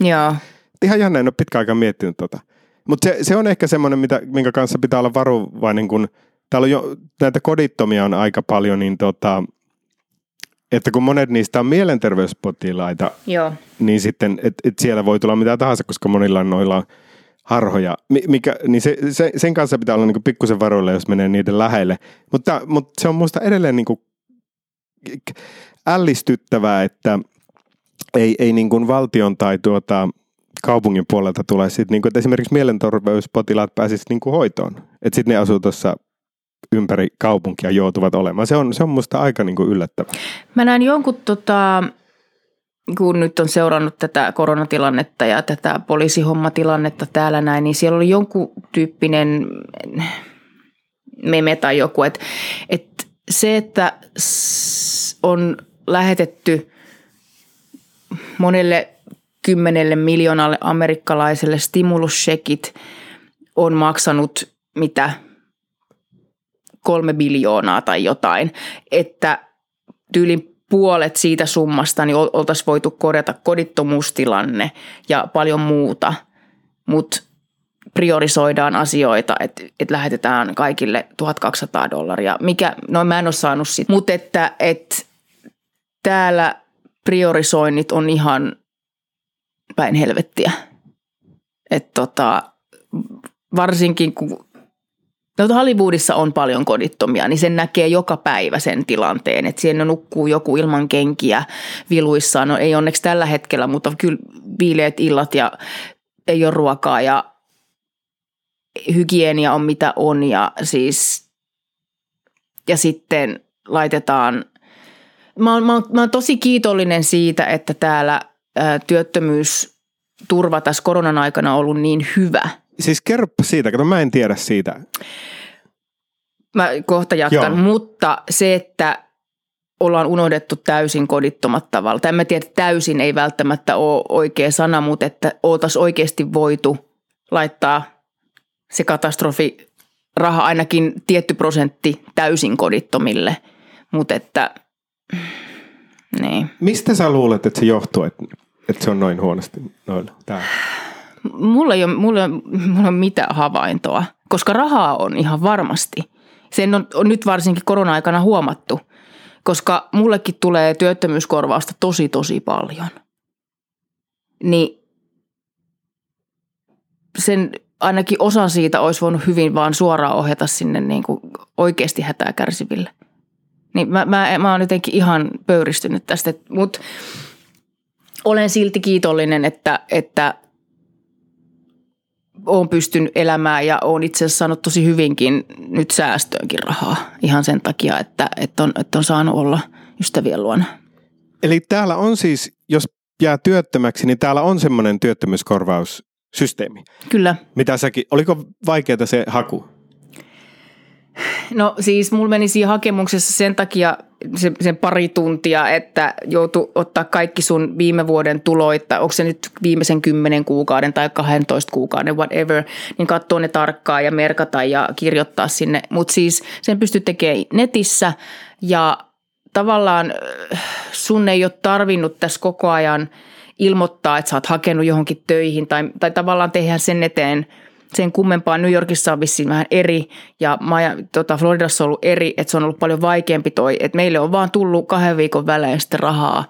[SPEAKER 2] Joo.
[SPEAKER 1] Ihan jännä, en ole pitkä aikaa miettinyt tota. Mutta se, se, on ehkä semmoinen, mitä, minkä kanssa pitää olla varovainen, kun täällä on jo, näitä kodittomia on aika paljon, niin tota, että kun monet niistä on mielenterveyspotilaita,
[SPEAKER 2] Joo.
[SPEAKER 1] niin sitten, että et siellä voi tulla mitä tahansa, koska monilla on noilla harhoja, mikä, niin se, se, sen kanssa pitää olla niin pikkusen varoilla, jos menee niiden lähelle. Mutta, mutta se on minusta edelleen niin kuin ällistyttävää, että ei, ei niin kuin valtion tai tuota, kaupungin puolelta tule sit, niin kuin, että esimerkiksi mielenterveyspotilaat pääsisivät niin kuin hoitoon. Että sitten ne asuu tuossa ympäri kaupunkia joutuvat olemaan. Se on, se on musta aika niin kuin yllättävää.
[SPEAKER 2] Mä näin jonkun, tota, kun nyt on seurannut tätä koronatilannetta ja tätä poliisihommatilannetta täällä näin, niin siellä oli jonkun tyyppinen meme tai joku, että, että se, että on lähetetty monelle kymmenelle miljoonalle amerikkalaiselle stimulussekit on maksanut mitä kolme biljoonaa tai jotain, että tyylin puolet siitä summasta niin oltaisiin voitu korjata kodittomuustilanne ja paljon muuta, mutta priorisoidaan asioita, että, että lähetetään kaikille 1200 dollaria, mikä, no mä en ole saanut sitä, mutta että, että täällä priorisoinnit on ihan päin helvettiä. Että tota, varsinkin kun No Hollywoodissa on paljon kodittomia, niin sen näkee joka päivä sen tilanteen, että siellä nukkuu joku ilman kenkiä viluissaan. No ei onneksi tällä hetkellä, mutta kyllä viileät illat ja ei ole ruokaa ja hygienia on mitä on ja siis ja sitten laitetaan, mä oon, mä oon, mä oon tosi kiitollinen siitä, että täällä ää, työttömyysturva tässä koronan aikana on ollut niin hyvä –
[SPEAKER 1] siis kerropa siitä, kato mä en tiedä siitä.
[SPEAKER 2] Mä kohta jatkan, Joo. mutta se, että ollaan unohdettu täysin kodittomat tavalla. Tai mä tiedän, että täysin ei välttämättä ole oikea sana, mutta että oltaisiin oikeasti voitu laittaa se katastrofi raha ainakin tietty prosentti täysin kodittomille. Mutta että, niin.
[SPEAKER 1] Mistä sä luulet, että se johtuu, että, että se on noin huonosti noilla täällä?
[SPEAKER 2] Mulla ei ole, mulla, mulla ole mitään havaintoa, koska rahaa on ihan varmasti. Sen on, on nyt varsinkin korona-aikana huomattu, koska mullekin tulee työttömyyskorvausta tosi tosi paljon. Niin sen ainakin osa siitä olisi voinut hyvin vaan suoraan ohjata sinne niin kuin oikeasti hätää kärsiville. Niin mä, mä, mä oon jotenkin ihan pöyristynyt tästä, mutta olen silti kiitollinen, että, että – olen pystynyt elämään ja olen itse asiassa saanut tosi hyvinkin nyt säästöönkin rahaa ihan sen takia, että, että, on, että on saanut olla ystävien luona.
[SPEAKER 1] Eli täällä on siis, jos jää työttömäksi, niin täällä on semmoinen työttömyyskorvaussysteemi.
[SPEAKER 2] Kyllä.
[SPEAKER 1] Mitä säkin, oliko vaikeaa se haku?
[SPEAKER 2] No siis mulla meni siinä hakemuksessa sen takia sen, sen pari tuntia, että joutu ottaa kaikki sun viime vuoden tuloita, onko se nyt viimeisen kymmenen kuukauden tai 12 kuukauden, whatever, niin katsoa ne tarkkaan ja merkata ja kirjoittaa sinne. Mutta siis sen pystyy tekemään netissä ja tavallaan äh, sun ei ole tarvinnut tässä koko ajan ilmoittaa, että sä oot hakenut johonkin töihin tai, tai tavallaan tehdä sen eteen – sen kummempaa. New Yorkissa on vissiin vähän eri ja Maja, tota, Floridassa on ollut eri, että se on ollut paljon vaikeampi toi, että meille on vaan tullut kahden viikon välein sitten rahaa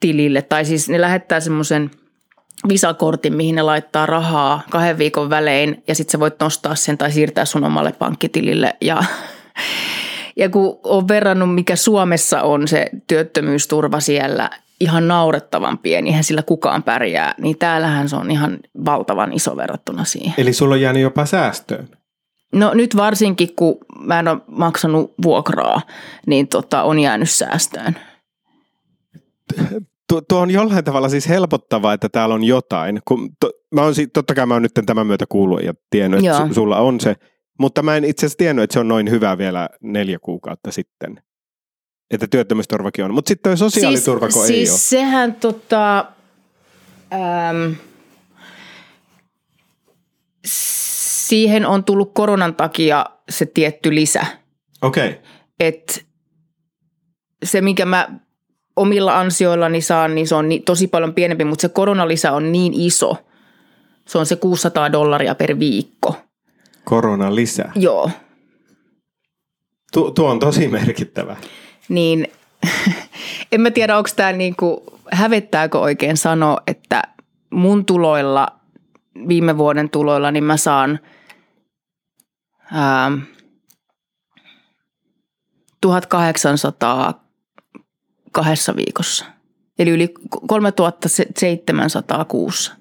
[SPEAKER 2] tilille. Tai siis ne lähettää semmoisen visakortin, mihin ne laittaa rahaa kahden viikon välein ja sitten sä voit nostaa sen tai siirtää sun omalle pankkitilille ja ja kun on verrannut, mikä Suomessa on se työttömyysturva siellä, ihan naurettavan pieni, eihän sillä kukaan pärjää, niin täällähän se on ihan valtavan iso verrattuna siihen.
[SPEAKER 1] Eli sulla on jäänyt jopa säästöön?
[SPEAKER 2] No nyt varsinkin, kun mä en ole maksanut vuokraa, niin tota, on jäänyt säästöön.
[SPEAKER 1] Tuo, tuo on jollain tavalla siis helpottavaa, että täällä on jotain. Kun to, mä on, totta kai mä oon nyt tämän myötä kuullut ja tiennyt, että Joo. sulla on se. Mutta mä en itse asiassa tiennyt, että se on noin hyvä vielä neljä kuukautta sitten että työttömyysturvakin on. Mutta sitten sosiaaliturvako
[SPEAKER 2] siis,
[SPEAKER 1] ei
[SPEAKER 2] siis
[SPEAKER 1] ole.
[SPEAKER 2] sehän tota, äm, siihen on tullut koronan takia se tietty lisä.
[SPEAKER 1] Okei. Okay.
[SPEAKER 2] Että se, minkä mä omilla ansioillani saan, niin se on tosi paljon pienempi, mutta se koronalisä on niin iso. Se on se 600 dollaria per viikko.
[SPEAKER 1] Korona lisää.
[SPEAKER 2] Joo.
[SPEAKER 1] Tu- tuo on tosi merkittävä.
[SPEAKER 2] Niin en mä tiedä, onko tämä niinku, hävettääkö oikein sanoa, että mun tuloilla, viime vuoden tuloilla, niin mä saan ää, 1800 kahdessa viikossa. Eli yli 3700 kuussa.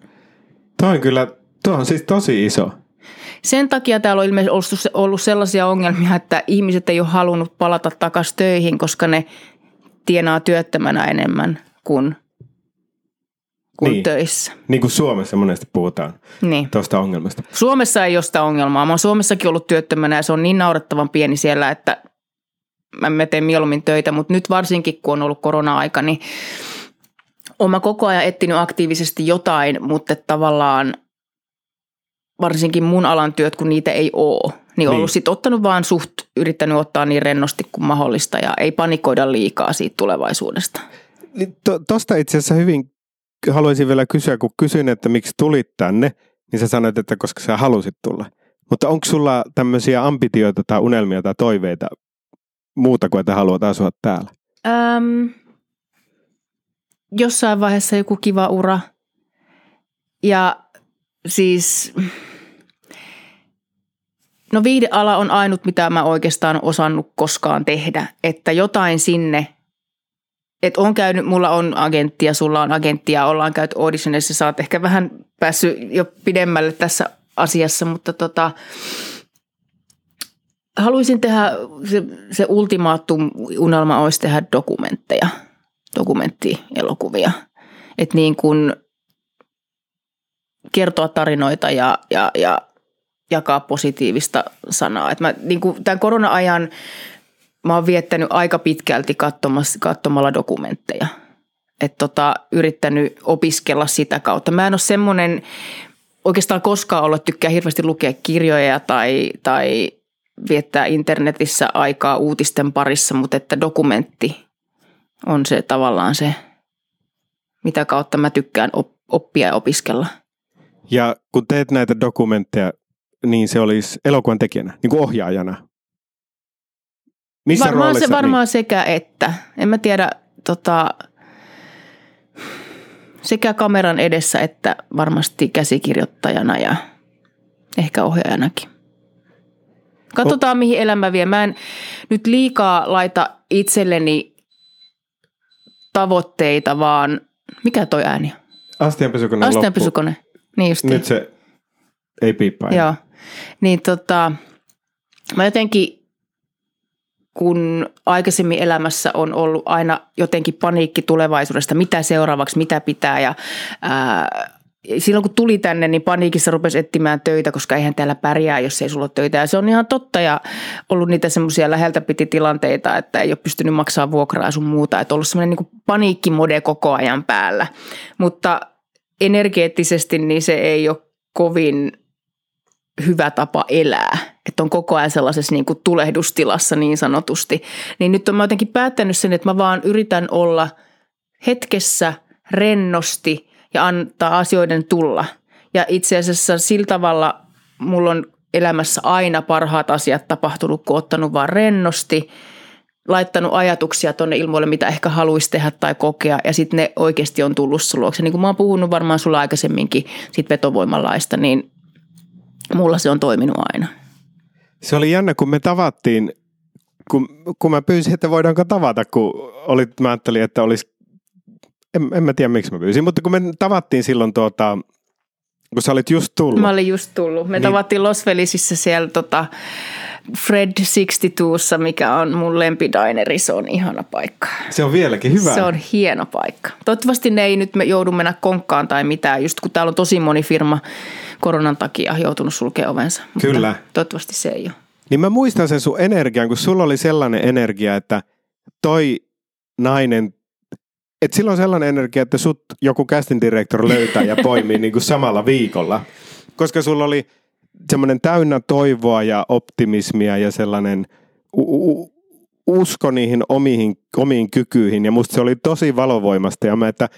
[SPEAKER 1] Tuo on kyllä, tuo on siis tosi iso.
[SPEAKER 2] Sen takia täällä on ilmeisesti ollut sellaisia ongelmia, että ihmiset ei ole halunnut palata takaisin töihin, koska ne tienaa työttömänä enemmän kuin, kuin
[SPEAKER 1] Niin.
[SPEAKER 2] töissä.
[SPEAKER 1] Niin kuin Suomessa monesti puhutaan
[SPEAKER 2] Niin.
[SPEAKER 1] tuosta ongelmasta.
[SPEAKER 2] Suomessa ei ole sitä ongelmaa. Mä oon Suomessakin ollut työttömänä ja se on niin naurettavan pieni siellä, että mä, teen mieluummin töitä. Mutta nyt varsinkin, kun on ollut korona-aika, niin oon mä koko ajan etsinyt aktiivisesti jotain, mutta tavallaan varsinkin mun alan työt, kun niitä ei ole, niin, niin. ollut sit ottanut vaan suht, yrittänyt ottaa niin rennosti kuin mahdollista ja ei panikoida liikaa siitä tulevaisuudesta.
[SPEAKER 1] Niin to, tosta itse asiassa hyvin haluaisin vielä kysyä, kun kysyin, että miksi tulit tänne, niin sä sanoit, että koska sä halusit tulla. Mutta onko sulla tämmöisiä ambitioita tai unelmia tai toiveita muuta kuin, että haluat asua täällä?
[SPEAKER 2] Öm, jossain vaiheessa joku kiva ura. Ja siis, no viihdeala on ainut, mitä mä oikeastaan osannut koskaan tehdä. Että jotain sinne, että on käynyt, mulla on agenttia, sulla on agenttia, ollaan käyty auditionissa, sä oot ehkä vähän päässyt jo pidemmälle tässä asiassa, mutta tota, haluaisin tehdä, se, se ultimaattum unelma olisi tehdä dokumentteja, dokumenttielokuvia. Että niin kuin kertoa tarinoita ja, ja, ja jakaa positiivista sanaa. Et mä, niin kuin tämän korona-ajan mä oon viettänyt aika pitkälti katsomalla dokumentteja. Että tota, yrittänyt opiskella sitä kautta. Mä en ole semmoinen oikeastaan koskaan ollut, tykkää hirveästi lukea kirjoja tai, tai viettää internetissä aikaa uutisten parissa, mutta että dokumentti on se tavallaan se, mitä kautta mä tykkään oppia ja opiskella.
[SPEAKER 1] Ja kun teet näitä dokumentteja, niin se olisi elokuvan tekijänä, niin kuin ohjaajana. Missä
[SPEAKER 2] varmaan
[SPEAKER 1] roolissa,
[SPEAKER 2] se varmaan
[SPEAKER 1] niin?
[SPEAKER 2] sekä että. En mä tiedä, tota, sekä kameran edessä että varmasti käsikirjoittajana ja ehkä ohjaajanakin. Katsotaan, mihin elämä vie. Mä en nyt liikaa laita itselleni tavoitteita, vaan mikä toi ääni on?
[SPEAKER 1] Astianpesukone
[SPEAKER 2] Astianpesukone. Niin just.
[SPEAKER 1] Nyt se ei piippaa.
[SPEAKER 2] Joo. Niin tota, mä jotenkin, kun aikaisemmin elämässä on ollut aina jotenkin paniikki tulevaisuudesta, mitä seuraavaksi, mitä pitää ja ää, silloin kun tuli tänne, niin paniikissa rupesi etsimään töitä, koska eihän täällä pärjää, jos ei sulla ole töitä. Ja se on ihan totta ja ollut niitä semmoisia läheltä piti tilanteita, että ei ole pystynyt maksaa vuokraa sun muuta. Että ollut semmoinen niin paniikkimode koko ajan päällä. Mutta energeettisesti niin se ei ole kovin hyvä tapa elää. Että on koko ajan sellaisessa niin kuin tulehdustilassa niin sanotusti. Niin nyt on mä jotenkin päättänyt sen, että mä vaan yritän olla hetkessä rennosti ja antaa asioiden tulla. Ja itse asiassa sillä tavalla mulla on elämässä aina parhaat asiat tapahtunut, kun ottanut vaan rennosti, laittanut ajatuksia tuonne ilmoille, mitä ehkä haluaisi tehdä tai kokea, ja sitten ne oikeasti on tullut sun luokse. Niin kuin mä oon puhunut varmaan sulla aikaisemminkin sit vetovoimalaista, niin mulla se on toiminut aina.
[SPEAKER 1] Se oli jännä, kun me tavattiin, kun, kun mä pyysin, että voidaanko tavata, kun olit, mä ajattelin, että olisi, en, en mä tiedä miksi mä pyysin, mutta kun me tavattiin silloin tuota, kun sä olit just tullut.
[SPEAKER 2] Mä olin just tullut. Me niin. tavattiin Los Felisissä siellä tota Fred 62, mikä on mun lempidineri. Se on ihana paikka.
[SPEAKER 1] Se on vieläkin hyvä.
[SPEAKER 2] Se on hieno paikka. Toivottavasti ne ei nyt me joudu mennä konkkaan tai mitään, just kun täällä on tosi moni firma koronan takia joutunut sulkemaan ovensa. Mutta
[SPEAKER 1] Kyllä.
[SPEAKER 2] Toivottavasti se ei ole.
[SPEAKER 1] Niin mä muistan sen sun energian, kun sulla oli sellainen energia, että toi nainen, että sillä on sellainen energia, että sut joku casting director löytää ja poimii niin kuin samalla viikolla. Koska sulla oli semmoinen täynnä toivoa ja optimismia ja sellainen u- u- usko niihin omiin, omiin kykyihin. Ja musta se oli tosi valovoimasta. Ja mä, että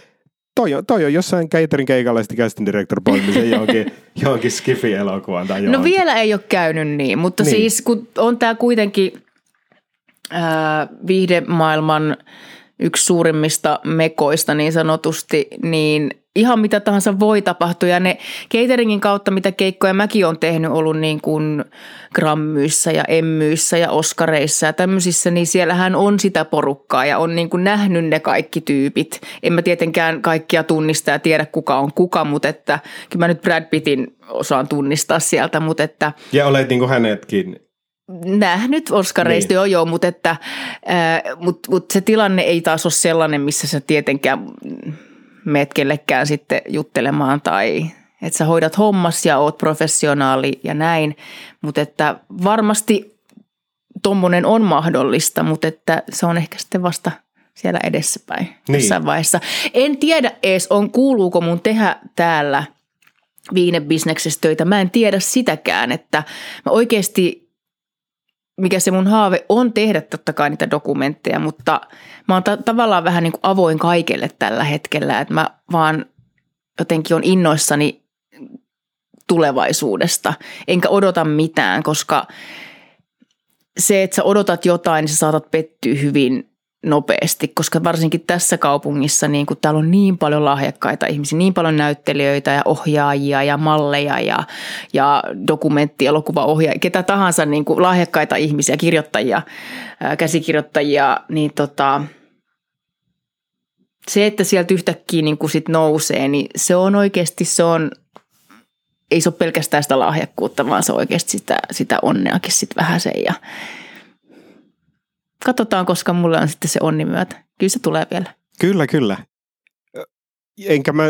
[SPEAKER 1] toi on, toi on jossain catering keikalla sitten casting director poimisen johonkin, johonkin skifi-elokuvaan tai
[SPEAKER 2] No
[SPEAKER 1] johonkin.
[SPEAKER 2] vielä ei ole käynyt niin, mutta
[SPEAKER 1] Niin.
[SPEAKER 2] siis kun on tämä kuitenkin ää, viihdemaailman yksi suurimmista mekoista niin sanotusti, niin ihan mitä tahansa voi tapahtua. Ja ne cateringin kautta, mitä keikkoja mäkin on tehnyt, ollut niin kuin grammyissä ja emmyissä ja oskareissa ja tämmöisissä, niin siellähän on sitä porukkaa ja on niin kuin nähnyt ne kaikki tyypit. En mä tietenkään kaikkia tunnista ja tiedä kuka on kuka, mutta että kyllä mä nyt Brad Pittin osaan tunnistaa sieltä, mutta että –
[SPEAKER 1] Ja olet niin kuin hänetkin.
[SPEAKER 2] Nähnyt Oscareista,
[SPEAKER 1] Niin.
[SPEAKER 2] joo joo, mutta että, mut, mut se tilanne ei taas ole sellainen, missä sä tietenkään meet kellekään sitten juttelemaan tai että sä hoidat hommas ja oot professionaali ja näin, mutta että varmasti tommonen on mahdollista, mutta että se on ehkä sitten vasta siellä edessäpäin
[SPEAKER 1] Niin.
[SPEAKER 2] niin. jossain vaiheessa. En tiedä edes, on, kuuluuko mun tehdä täällä viinebisneksessä töitä. Mä en tiedä sitäkään, että mä oikeasti, mikä se mun haave on tehdä totta kai niitä dokumentteja, mutta mä oon ta- tavallaan vähän niin kuin avoin kaikelle tällä hetkellä, että mä vaan jotenkin on innoissani tulevaisuudesta, enkä odota mitään, koska se, että sä odotat jotain, niin sä saatat pettyä hyvin nopeasti, koska varsinkin tässä kaupungissa, niin kun täällä on niin paljon lahjakkaita ihmisiä, niin paljon näyttelijöitä ja ohjaajia ja malleja ja, ja dokumenttielokuvaohjaajia, ketä tahansa niin kuin lahjakkaita ihmisiä, kirjoittajia, ää, käsikirjoittajia, niin tota, se, että sieltä yhtäkkiä niin kuin sit nousee, niin se on oikeasti, se on, ei se ole pelkästään sitä lahjakkuutta, vaan se on oikeasti sitä, sitä onneakin sitten vähän sen ja katsotaan, koska mulle on sitten se onni myötä. Kyllä se tulee vielä.
[SPEAKER 1] Kyllä, kyllä. Enkä mä,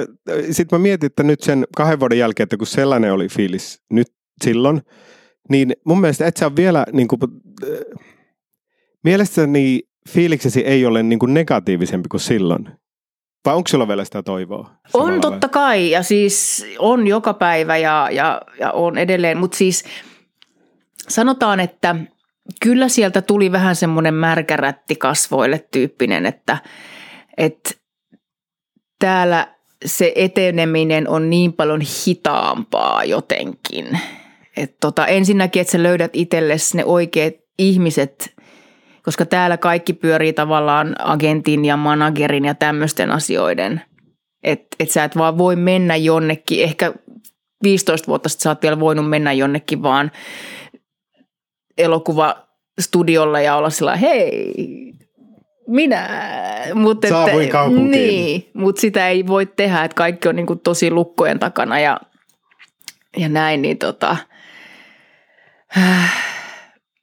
[SPEAKER 1] sit mä mietin, että nyt sen kahden vuoden jälkeen, että kun sellainen oli fiilis nyt silloin, niin mun mielestä et sä ole vielä niin kuin, äh, mielestäni fiiliksesi ei ole niin kuin negatiivisempi kuin silloin. Vai onko sulla vielä sitä toivoa?
[SPEAKER 2] On totta kai ja siis on joka päivä ja, ja, ja on edelleen, mutta siis sanotaan, että kyllä sieltä tuli vähän semmoinen märkärätti kasvoille tyyppinen, että, että täällä se eteneminen on niin paljon hitaampaa jotenkin. Että tota, ensinnäkin, että sä löydät itsellesi ne oikeat ihmiset, koska täällä kaikki pyörii tavallaan agentin ja managerin ja tämmöisten asioiden. Että et sä et vaan voi mennä jonnekin, ehkä 15 vuotta sitten sä oot vielä voinut mennä jonnekin vaan elokuvastudiolle ja olla sillä hei, minä. Mut
[SPEAKER 1] Saavuin kaupunkiin.
[SPEAKER 2] Niin, mutta sitä ei voi tehdä, että kaikki on niinku tosi lukkojen takana ja, ja näin, niin tota,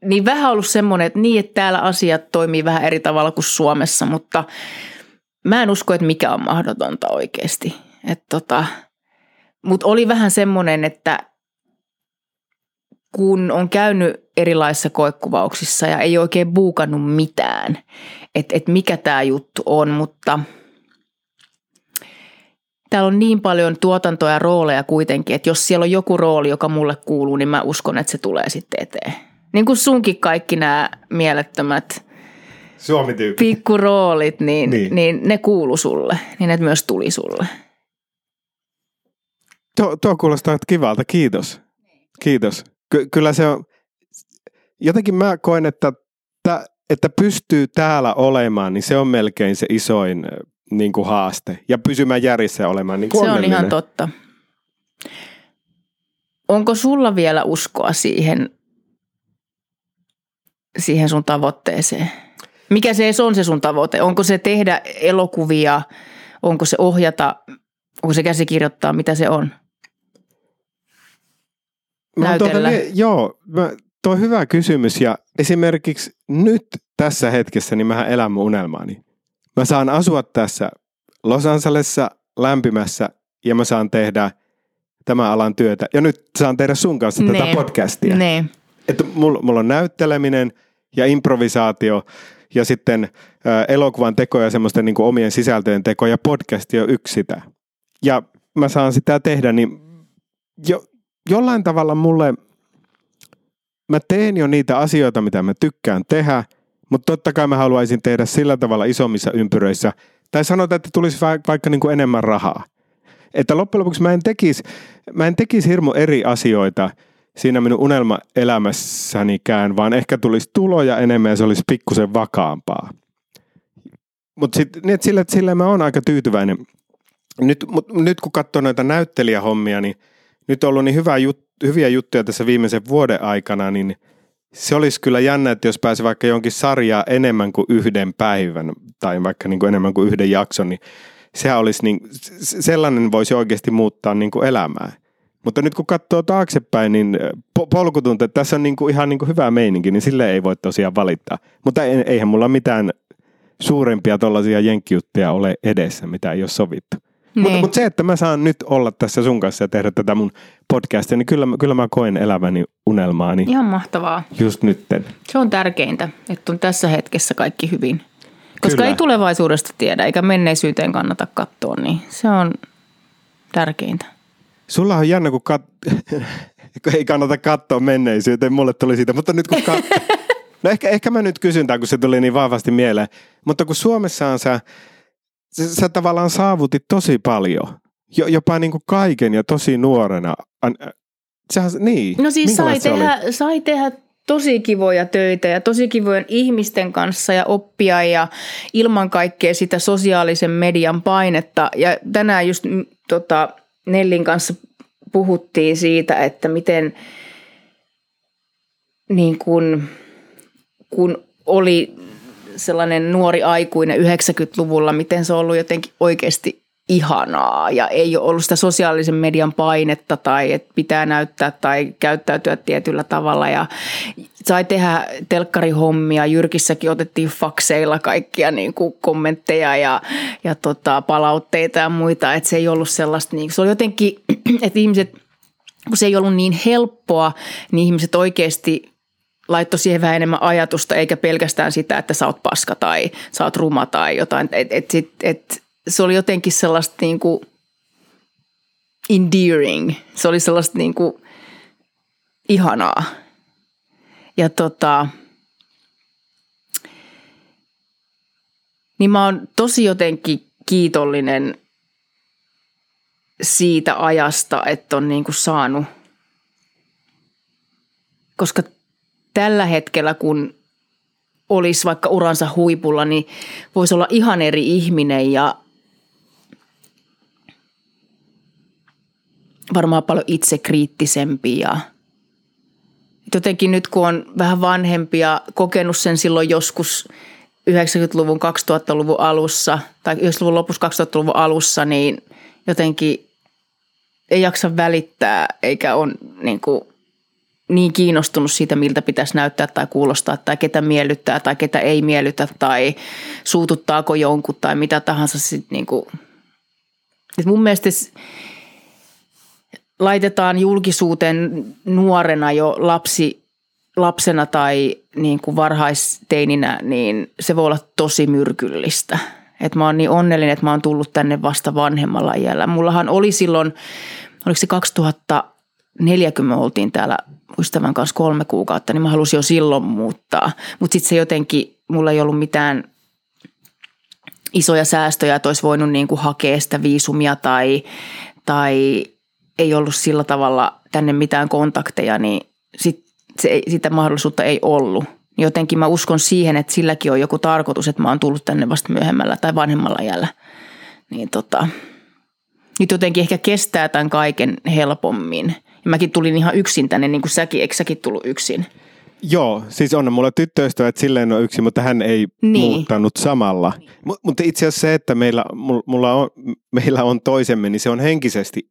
[SPEAKER 2] niin vähän ollut semmoinen, että niin, että täällä asiat toimii vähän eri tavalla kuin Suomessa, mutta mä en usko, että mikä on mahdotonta oikeasti. Tota, mutta oli vähän semmoinen, että kun on käynyt erilaisissa koekuvauksissa ja ei oikein buukannut mitään, että et mikä tämä juttu on, mutta täällä on niin paljon tuotantoja ja rooleja kuitenkin, että jos siellä on joku rooli, joka mulle kuuluu, niin mä uskon, että se tulee sitten eteen. Niin kuin sunkin kaikki nämä mielettömät
[SPEAKER 1] Suomi-tyyppi.
[SPEAKER 2] pikkuroolit, niin,
[SPEAKER 1] Niin.
[SPEAKER 2] niin. niin ne kuulu sulle, niin ne myös tuli sulle.
[SPEAKER 1] Tuo, tuo kuulostaa kivalta, kiitos. Kiitos. Ky- kyllä se on, jotenkin mä koen, että, että, että pystyy täällä olemaan, niin se on melkein se isoin niin kuin haaste. Ja pysymään järjissä olemaan niin kuin
[SPEAKER 2] Se on ihan totta. Onko sulla vielä uskoa siihen, siihen sun tavoitteeseen? Mikä se on se sun tavoite? Onko se tehdä elokuvia? Onko se ohjata? Onko se käsikirjoittaa? Mitä se on?
[SPEAKER 1] Mä tuota,
[SPEAKER 2] näytellä?
[SPEAKER 1] mie- joo, mä, tuo on hyvä kysymys ja esimerkiksi nyt tässä hetkessä niin mähän elän mun unelmaani. Mä saan asua tässä Los Angelesissa lämpimässä ja mä saan tehdä tämän alan työtä. Ja nyt saan tehdä sun kanssa tätä
[SPEAKER 2] Nee.
[SPEAKER 1] podcastia.
[SPEAKER 2] Niin.
[SPEAKER 1] Että mulla, mulla on näytteleminen ja improvisaatio ja sitten ä, elokuvan teko ja semmoisten niin omien sisältöjen teko ja podcasti on yksi sitä. Ja mä saan sitä tehdä, niin jo, jollain tavalla mulle, mä teen jo niitä asioita, mitä mä tykkään tehdä, mutta totta kai mä haluaisin tehdä sillä tavalla isommissa ympyröissä, tai sanotaan, että tulisi vaikka niin kuin enemmän rahaa. Että loppujen lopuksi mä en tekisi, tekisi hirmu eri asioita siinä minun unelmaelämässänikään, vaan ehkä tulisi tuloja enemmän ja se olisi pikkusen vakaampaa. Mutta niin, sillä, sillä mä oon aika tyytyväinen. Nyt, mut, nyt kun katsoo noita näyttelijähommia, niin nyt ollut niin hyvä jut, hyviä juttuja tässä viimeisen vuoden aikana, niin se olisi kyllä jännä, että jos pääsi vaikka jonkin sarjaa enemmän kuin yhden päivän tai vaikka niin kuin enemmän kuin yhden jakson, niin sehän olisi niin, sellainen voisi oikeasti muuttaa niin kuin elämää. Mutta nyt kun katsoo taaksepäin, niin polku tuntuu, että tässä on niin kuin ihan niin kuin hyvä meininki, niin sille ei voi tosiaan valittaa. Mutta eihän mulla mitään suurempia tuollaisia jenkkijuttuja ole edessä, mitä ei ole sovittu. Niin. Mutta, mutta se, että mä saan nyt olla tässä sun kanssa ja tehdä tätä mun podcastia, niin kyllä, kyllä mä koen eläväni unelmaani.
[SPEAKER 2] Ihan mahtavaa.
[SPEAKER 1] Just nytten.
[SPEAKER 2] Se on tärkeintä, että on tässä hetkessä kaikki hyvin. Koska kyllä. ei tulevaisuudesta tiedä, eikä menneisyyteen kannata katsoa, niin se on tärkeintä.
[SPEAKER 1] Sulla on jännä, kun kat- ei kannata katsoa menneisyyteen, mulle tuli siitä, mutta nyt kun kat- No ehkä, ehkä mä nyt kysyn tämän, kun se tuli niin vahvasti mieleen. Mutta kun Suomessaan sä, sä, sä tavallaan saavutit tosi paljon, jopa niin kuin kaiken ja tosi nuorena. Sehän, niin.
[SPEAKER 2] No siis sai tehdä, sai tehdä tosi kivoja töitä ja tosi kivojen ihmisten kanssa ja oppia ja ilman kaikkea sitä sosiaalisen median painetta. Ja tänään just tota, Nellin kanssa puhuttiin siitä, että miten niin kuin, kun oli sellainen nuori aikuinen 90-luvulla, miten se on ollut jotenkin oikeasti ihanaa ja ei ole ollut sitä sosiaalisen median painetta tai että pitää näyttää tai käyttäytyä tietyllä tavalla ja sai tehdä telkkarihommia. Jyrkissäkin otettiin fakseilla kaikkia niin kuin kommentteja ja, ja tota, palautteita ja muita, että se ei ollut sellaista, niin, se oli jotenkin, että ihmiset, kun se ei ollut niin helppoa, niin ihmiset oikeasti laittoi siihen vähän enemmän ajatusta, eikä pelkästään sitä, että sä oot paska tai sä oot ruma tai jotain. Et, et, et, et, se oli jotenkin sellaista niin kuin endearing. Se oli sellaista niin kuin ihanaa. Ja tota, niin mä oon tosi jotenkin kiitollinen siitä ajasta, että on niin kuin saanut, koska tällä hetkellä, kun olisi vaikka uransa huipulla, niin voisi olla ihan eri ihminen ja varmaan paljon itsekriittisempi ja jotenkin nyt kun on vähän vanhempi ja kokenut sen silloin joskus 90-luvun, 2000-luvun alussa tai 90-luvun lopussa 2000-luvun alussa, niin jotenkin ei jaksa välittää eikä ole niin kuin niin kiinnostunut siitä, miltä pitäisi näyttää tai kuulostaa tai ketä miellyttää tai ketä ei miellytä tai suututtaako jonkun tai mitä tahansa. Sit niin kuin. Et mun mielestä laitetaan julkisuuteen nuorena jo lapsi, lapsena tai niin kuin varhaisteininä, niin se voi olla tosi myrkyllistä. Et mä oon niin onnellinen, että mä oon tullut tänne vasta vanhemmalla iällä. Mullahan oli silloin, oliko se 2040 oltiin täällä ystävän kanssa kolme kuukautta, niin mä halusin jo silloin muuttaa. Mutta sitten se jotenkin, mulla ei ollut mitään isoja säästöjä, että olisi voinut niin kuin hakea sitä viisumia tai, tai ei ollut sillä tavalla tänne mitään kontakteja, niin sit se, sitä mahdollisuutta ei ollut. Jotenkin mä uskon siihen, että silläkin on joku tarkoitus, että mä oon tullut tänne vasta myöhemmällä tai vanhemmalla jällä. Niin tota, nyt jotenkin ehkä kestää tämän kaiken helpommin. Mäkin tulin ihan yksin tänne, niin kuin säkin, eikö säkin tullut yksin?
[SPEAKER 1] Joo, siis on mulla tyttöystävä, että silleen on yksi, mutta hän ei niin. muuttanut samalla. M- mutta itse asiassa se, että meillä, mulla on, meillä on toisemme, niin se on henkisesti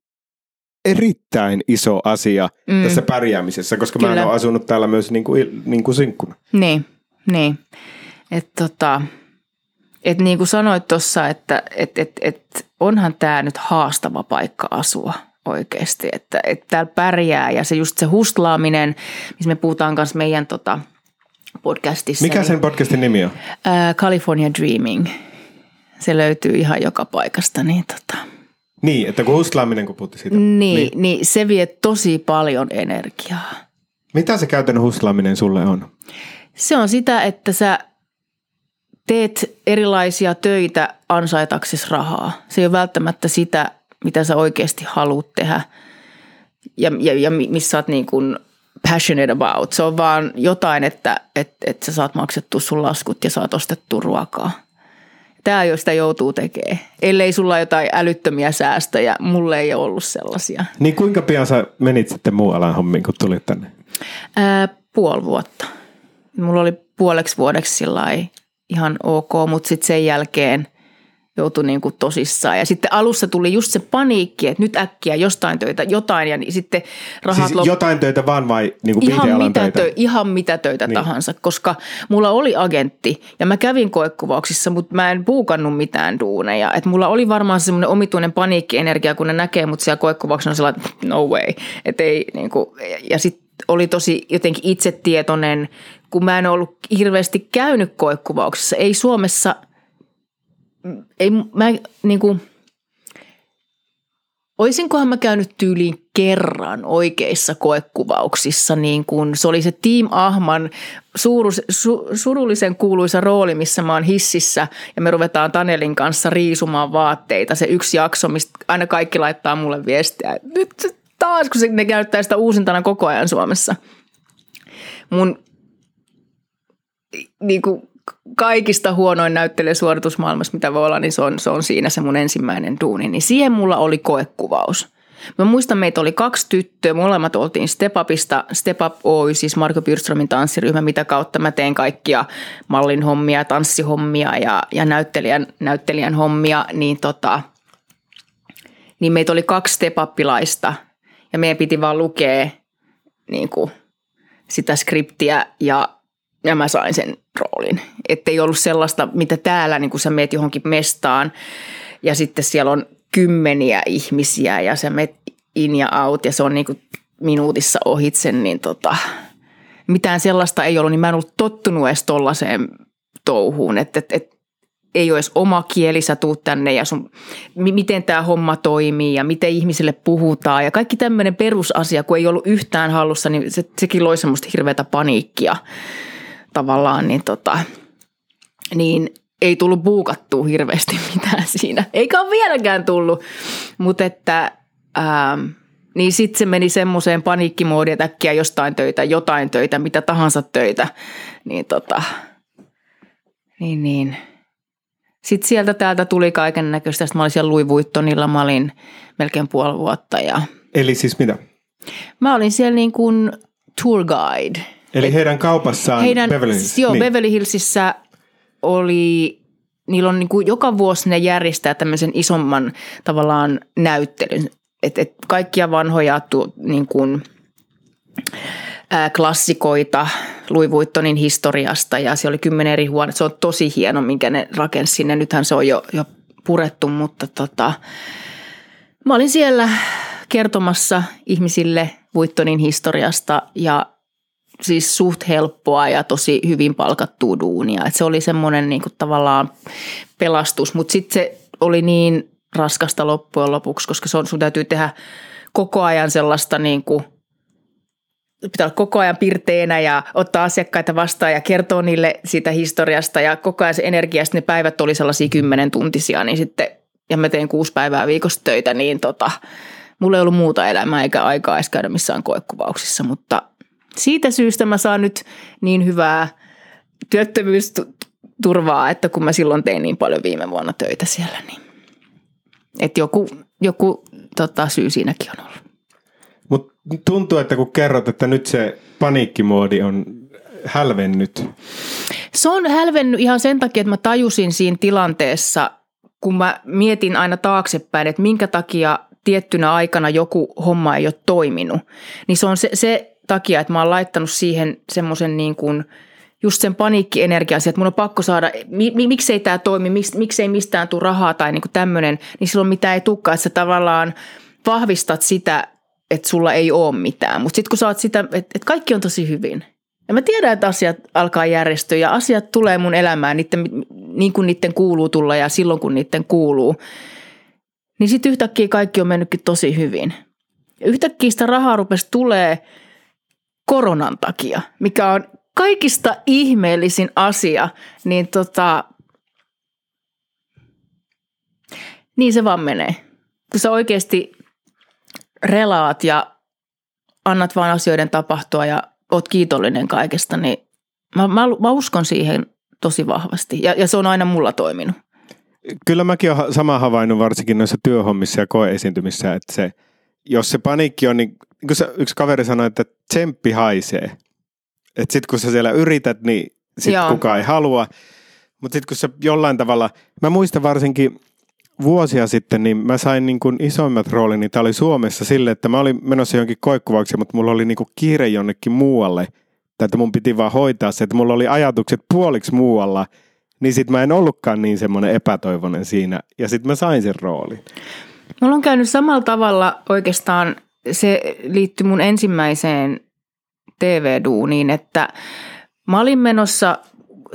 [SPEAKER 1] erittäin iso asia mm. tässä pärjäämisessä, koska Kyllä. mä oon asunut täällä myös niin kuin, niin kuin sinkkuna.
[SPEAKER 2] Niin, niin. Että tota, et niin kuin sanoit tuossa, että et, et, et onhan tämä nyt haastava paikka asua oikeasti, että, että täällä pärjää ja se just se hustlaaminen, missä me puhutaan kanssa meidän tota podcastissa.
[SPEAKER 1] Mikä sen podcastin nimi on?
[SPEAKER 2] Ää, California Dreaming. Se löytyy ihan joka paikasta, niin tota.
[SPEAKER 1] Niin, että kun hustlaaminen, kun puhuttiin siitä.
[SPEAKER 2] Niin, niin, niin se vie tosi paljon energiaa.
[SPEAKER 1] Mitä se käytännön hustlaaminen sulle on?
[SPEAKER 2] Se on sitä, että sä teet erilaisia töitä ansaitaksesi rahaa. Se ei ole välttämättä sitä, mitä sä oikeasti haluat tehdä ja, ja, ja missä sä oot niin kuin passionate about. Se on vaan jotain, että, että, että sä saat maksettua sun laskut ja saat ostettua ruokaa. Tämä jo sitä joutuu tekemään. Ellei sulla jotain älyttömiä säästöjä, mulle ei ole ollut sellaisia.
[SPEAKER 1] Niin kuinka pian sä menit sitten muu alan hommiin, kun tulit tänne?
[SPEAKER 2] Ää, puoli vuotta. Mulla oli puoleksi vuodeksi sillä ihan ok, mutta sitten sen jälkeen joutui niin kuin tosissaan. Ja sitten alussa tuli just se paniikki, että nyt äkkiä jostain töitä, jotain ja niin sitten rahat
[SPEAKER 1] Siis
[SPEAKER 2] lop-
[SPEAKER 1] jotain töitä vaan vai niin kuin
[SPEAKER 2] ihan mitä,
[SPEAKER 1] töitä?
[SPEAKER 2] tö- ihan mitä töitä
[SPEAKER 1] Niin.
[SPEAKER 2] tahansa, koska mulla oli agentti ja mä kävin koekuvauksissa, mutta mä en puukannut mitään duuneja. Et mulla oli varmaan semmoinen omituinen paniikkienergia, kun ne näkee mut siellä koekuvauksessa on sellainen, että no way. Et ei, niin kuin, ja sitten oli tosi jotenkin itsetietoinen, kun mä en ollut hirveästi käynyt koekuvauksissa. Ei Suomessa, ei, mä niin kuin, Oisinkohan mä käynyt tyyliin kerran oikeissa koekuvauksissa, niin kun se oli se Team Ahman suurus, su, surullisen kuuluisa rooli, missä mä oon hississä ja me ruvetaan Tanelin kanssa riisumaan vaatteita. Se yksi jakso, mistä aina kaikki laittaa mulle viestiä. Nyt taas, kun se, ne käyttää sitä uusintana koko ajan Suomessa. Mun niin kuin kaikista huonoin näyttelijä suoritusmaailmassa, mitä voi olla, niin se on, se on siinä se mun ensimmäinen duuni. Niin siihen mulla oli koekuvaus. Mä muistan, meitä oli kaksi tyttöä, molemmat oltiin Step Upista, Step Up Oy, siis Marko Byrströmin tanssiryhmä, mitä kautta mä teen kaikkia mallin hommia, tanssihommia ja, ja näyttelijän, näyttelijän hommia, niin tota, niin meitä oli kaksi Step Upilaista ja meidän piti vaan lukea niin kuin, sitä skriptiä ja, ja mä sain sen roolin. Että ei ollut sellaista, mitä täällä, niin kun sä meet johonkin mestaan ja sitten siellä on kymmeniä ihmisiä ja sä meet in ja out ja se on niin kuin minuutissa ohitse, niin tota, mitään sellaista ei ollut, niin mä en ollut tottunut edes tollaiseen touhuun, että et, et, ei ole edes oma kieli, sä tuut tänne ja sun, mi- miten tämä homma toimii ja miten ihmisille puhutaan. Ja kaikki tämmöinen perusasia, kun ei ollut yhtään hallussa, niin se, sekin loi semmoista hirveätä paniikkia tavallaan, niin, tota, niin ei tullut buukattua hirveästi mitään siinä. Eikä ole vieläkään tullut, mutta että... Ähm, niin sitten se meni semmoiseen paniikkimoodiin, että äkkiä jostain töitä, jotain töitä, mitä tahansa töitä. Niin tota, niin niin. Sitten sieltä täältä tuli kaiken näköistä. Sitten mä olin siellä Louis Vuittonilla, mä olin melkein puoli vuotta ja
[SPEAKER 1] Eli siis mitä?
[SPEAKER 2] mä olin siellä niin kuin tour guide.
[SPEAKER 1] Eli heidän kaupassaan
[SPEAKER 2] Heidän,
[SPEAKER 1] Beverly Hills.
[SPEAKER 2] Joo,
[SPEAKER 1] niin.
[SPEAKER 2] Beverly Hillsissä oli, niillä on niin kuin joka vuosi ne järjestää tämmöisen isomman tavallaan näyttelyn. Että et kaikkia vanhoja tu, niin kuin, ää, klassikoita Louis Vuittonin historiasta ja se oli kymmenen eri huonetta. Se on tosi hieno, minkä ne rakensi sinne. Nythän se on jo, jo purettu, mutta tota, mä olin siellä kertomassa ihmisille Vuittonin historiasta ja siis suht helppoa ja tosi hyvin palkattua duunia. Et se oli semmoinen niinku tavallaan pelastus, mutta sitten se oli niin raskasta loppujen lopuksi, koska se on, sun täytyy tehdä koko ajan sellaista niinku, pitää olla koko ajan pirteänä ja ottaa asiakkaita vastaan ja kertoa niille siitä historiasta ja koko ajan se energia, ne päivät oli sellaisia kymmenen tuntisia, niin sitten, ja mä tein kuusi päivää viikossa töitä, niin tota, mulla ei ollut muuta elämää eikä aikaa edes käydä missään koekuvauksissa, mutta siitä syystä mä saan nyt niin hyvää työttömyysturvaa, että kun mä silloin tein niin paljon viime vuonna töitä siellä, niin että joku, joku tota, syy siinäkin on ollut.
[SPEAKER 1] Mutta tuntuu, että kun kerrot, että nyt se paniikkimoodi on hälvennyt.
[SPEAKER 2] Se on hälvennyt ihan sen takia, että mä tajusin siinä tilanteessa, kun mä mietin aina taaksepäin, että minkä takia tiettynä aikana joku homma ei ole toiminut. Niin se on se, se takia, että mä oon laittanut siihen semmoisen niin kuin, just sen paniikkienergian, että mun on pakko saada, mi, mi, miksei tämä toimi, miksi, miksei mistään tule rahaa tai niin kuin tämmöinen, niin silloin mitä ei tukkaa, että sä tavallaan vahvistat sitä, että sulla ei ole mitään. Mutta sitten kun sä oot sitä, että, että kaikki on tosi hyvin. Ja mä tiedän, että asiat alkaa järjestyä ja asiat tulee mun elämään niiden, niin kuin niiden kuuluu tulla ja silloin kun niiden kuuluu. Niin sitten yhtäkkiä kaikki on mennytkin tosi hyvin. Ja yhtäkkiä sitä rahaa rupesi tulee koronan takia, mikä on kaikista ihmeellisin asia, niin tota, niin se vaan menee. Kun sä oikeasti relaat ja annat vaan asioiden tapahtua ja oot kiitollinen kaikesta, niin mä, mä, mä uskon siihen tosi vahvasti. Ja, ja se on aina mulla toiminut.
[SPEAKER 1] Kyllä mäkin olen sama havainnut varsinkin noissa työhommissa ja koeesiintymissä, että se, jos se paniikki on, niin, niin kuin yksi kaveri sanoi, että tsemppi haisee. Että sitten kun sä siellä yrität, niin sitten kukaan ei halua. Mutta sitten kun sä jollain tavalla, mä muistan varsinkin vuosia sitten, niin mä sain niin kuin isoimmat roolini, niin tämä oli Suomessa sille, että mä olin menossa jonkin koikkuvaukseen, mutta mulla oli niin kuin kiire jonnekin muualle. Tai että mun piti vaan hoitaa se, että mulla oli ajatukset puoliksi muualla, niin sit mä en ollutkaan niin semmoinen epätoivoinen siinä. Ja sitten mä sain sen roolin.
[SPEAKER 2] Mulla on käynyt samalla tavalla oikeastaan, se liittyy mun ensimmäiseen TV-duuniin, että mä olin menossa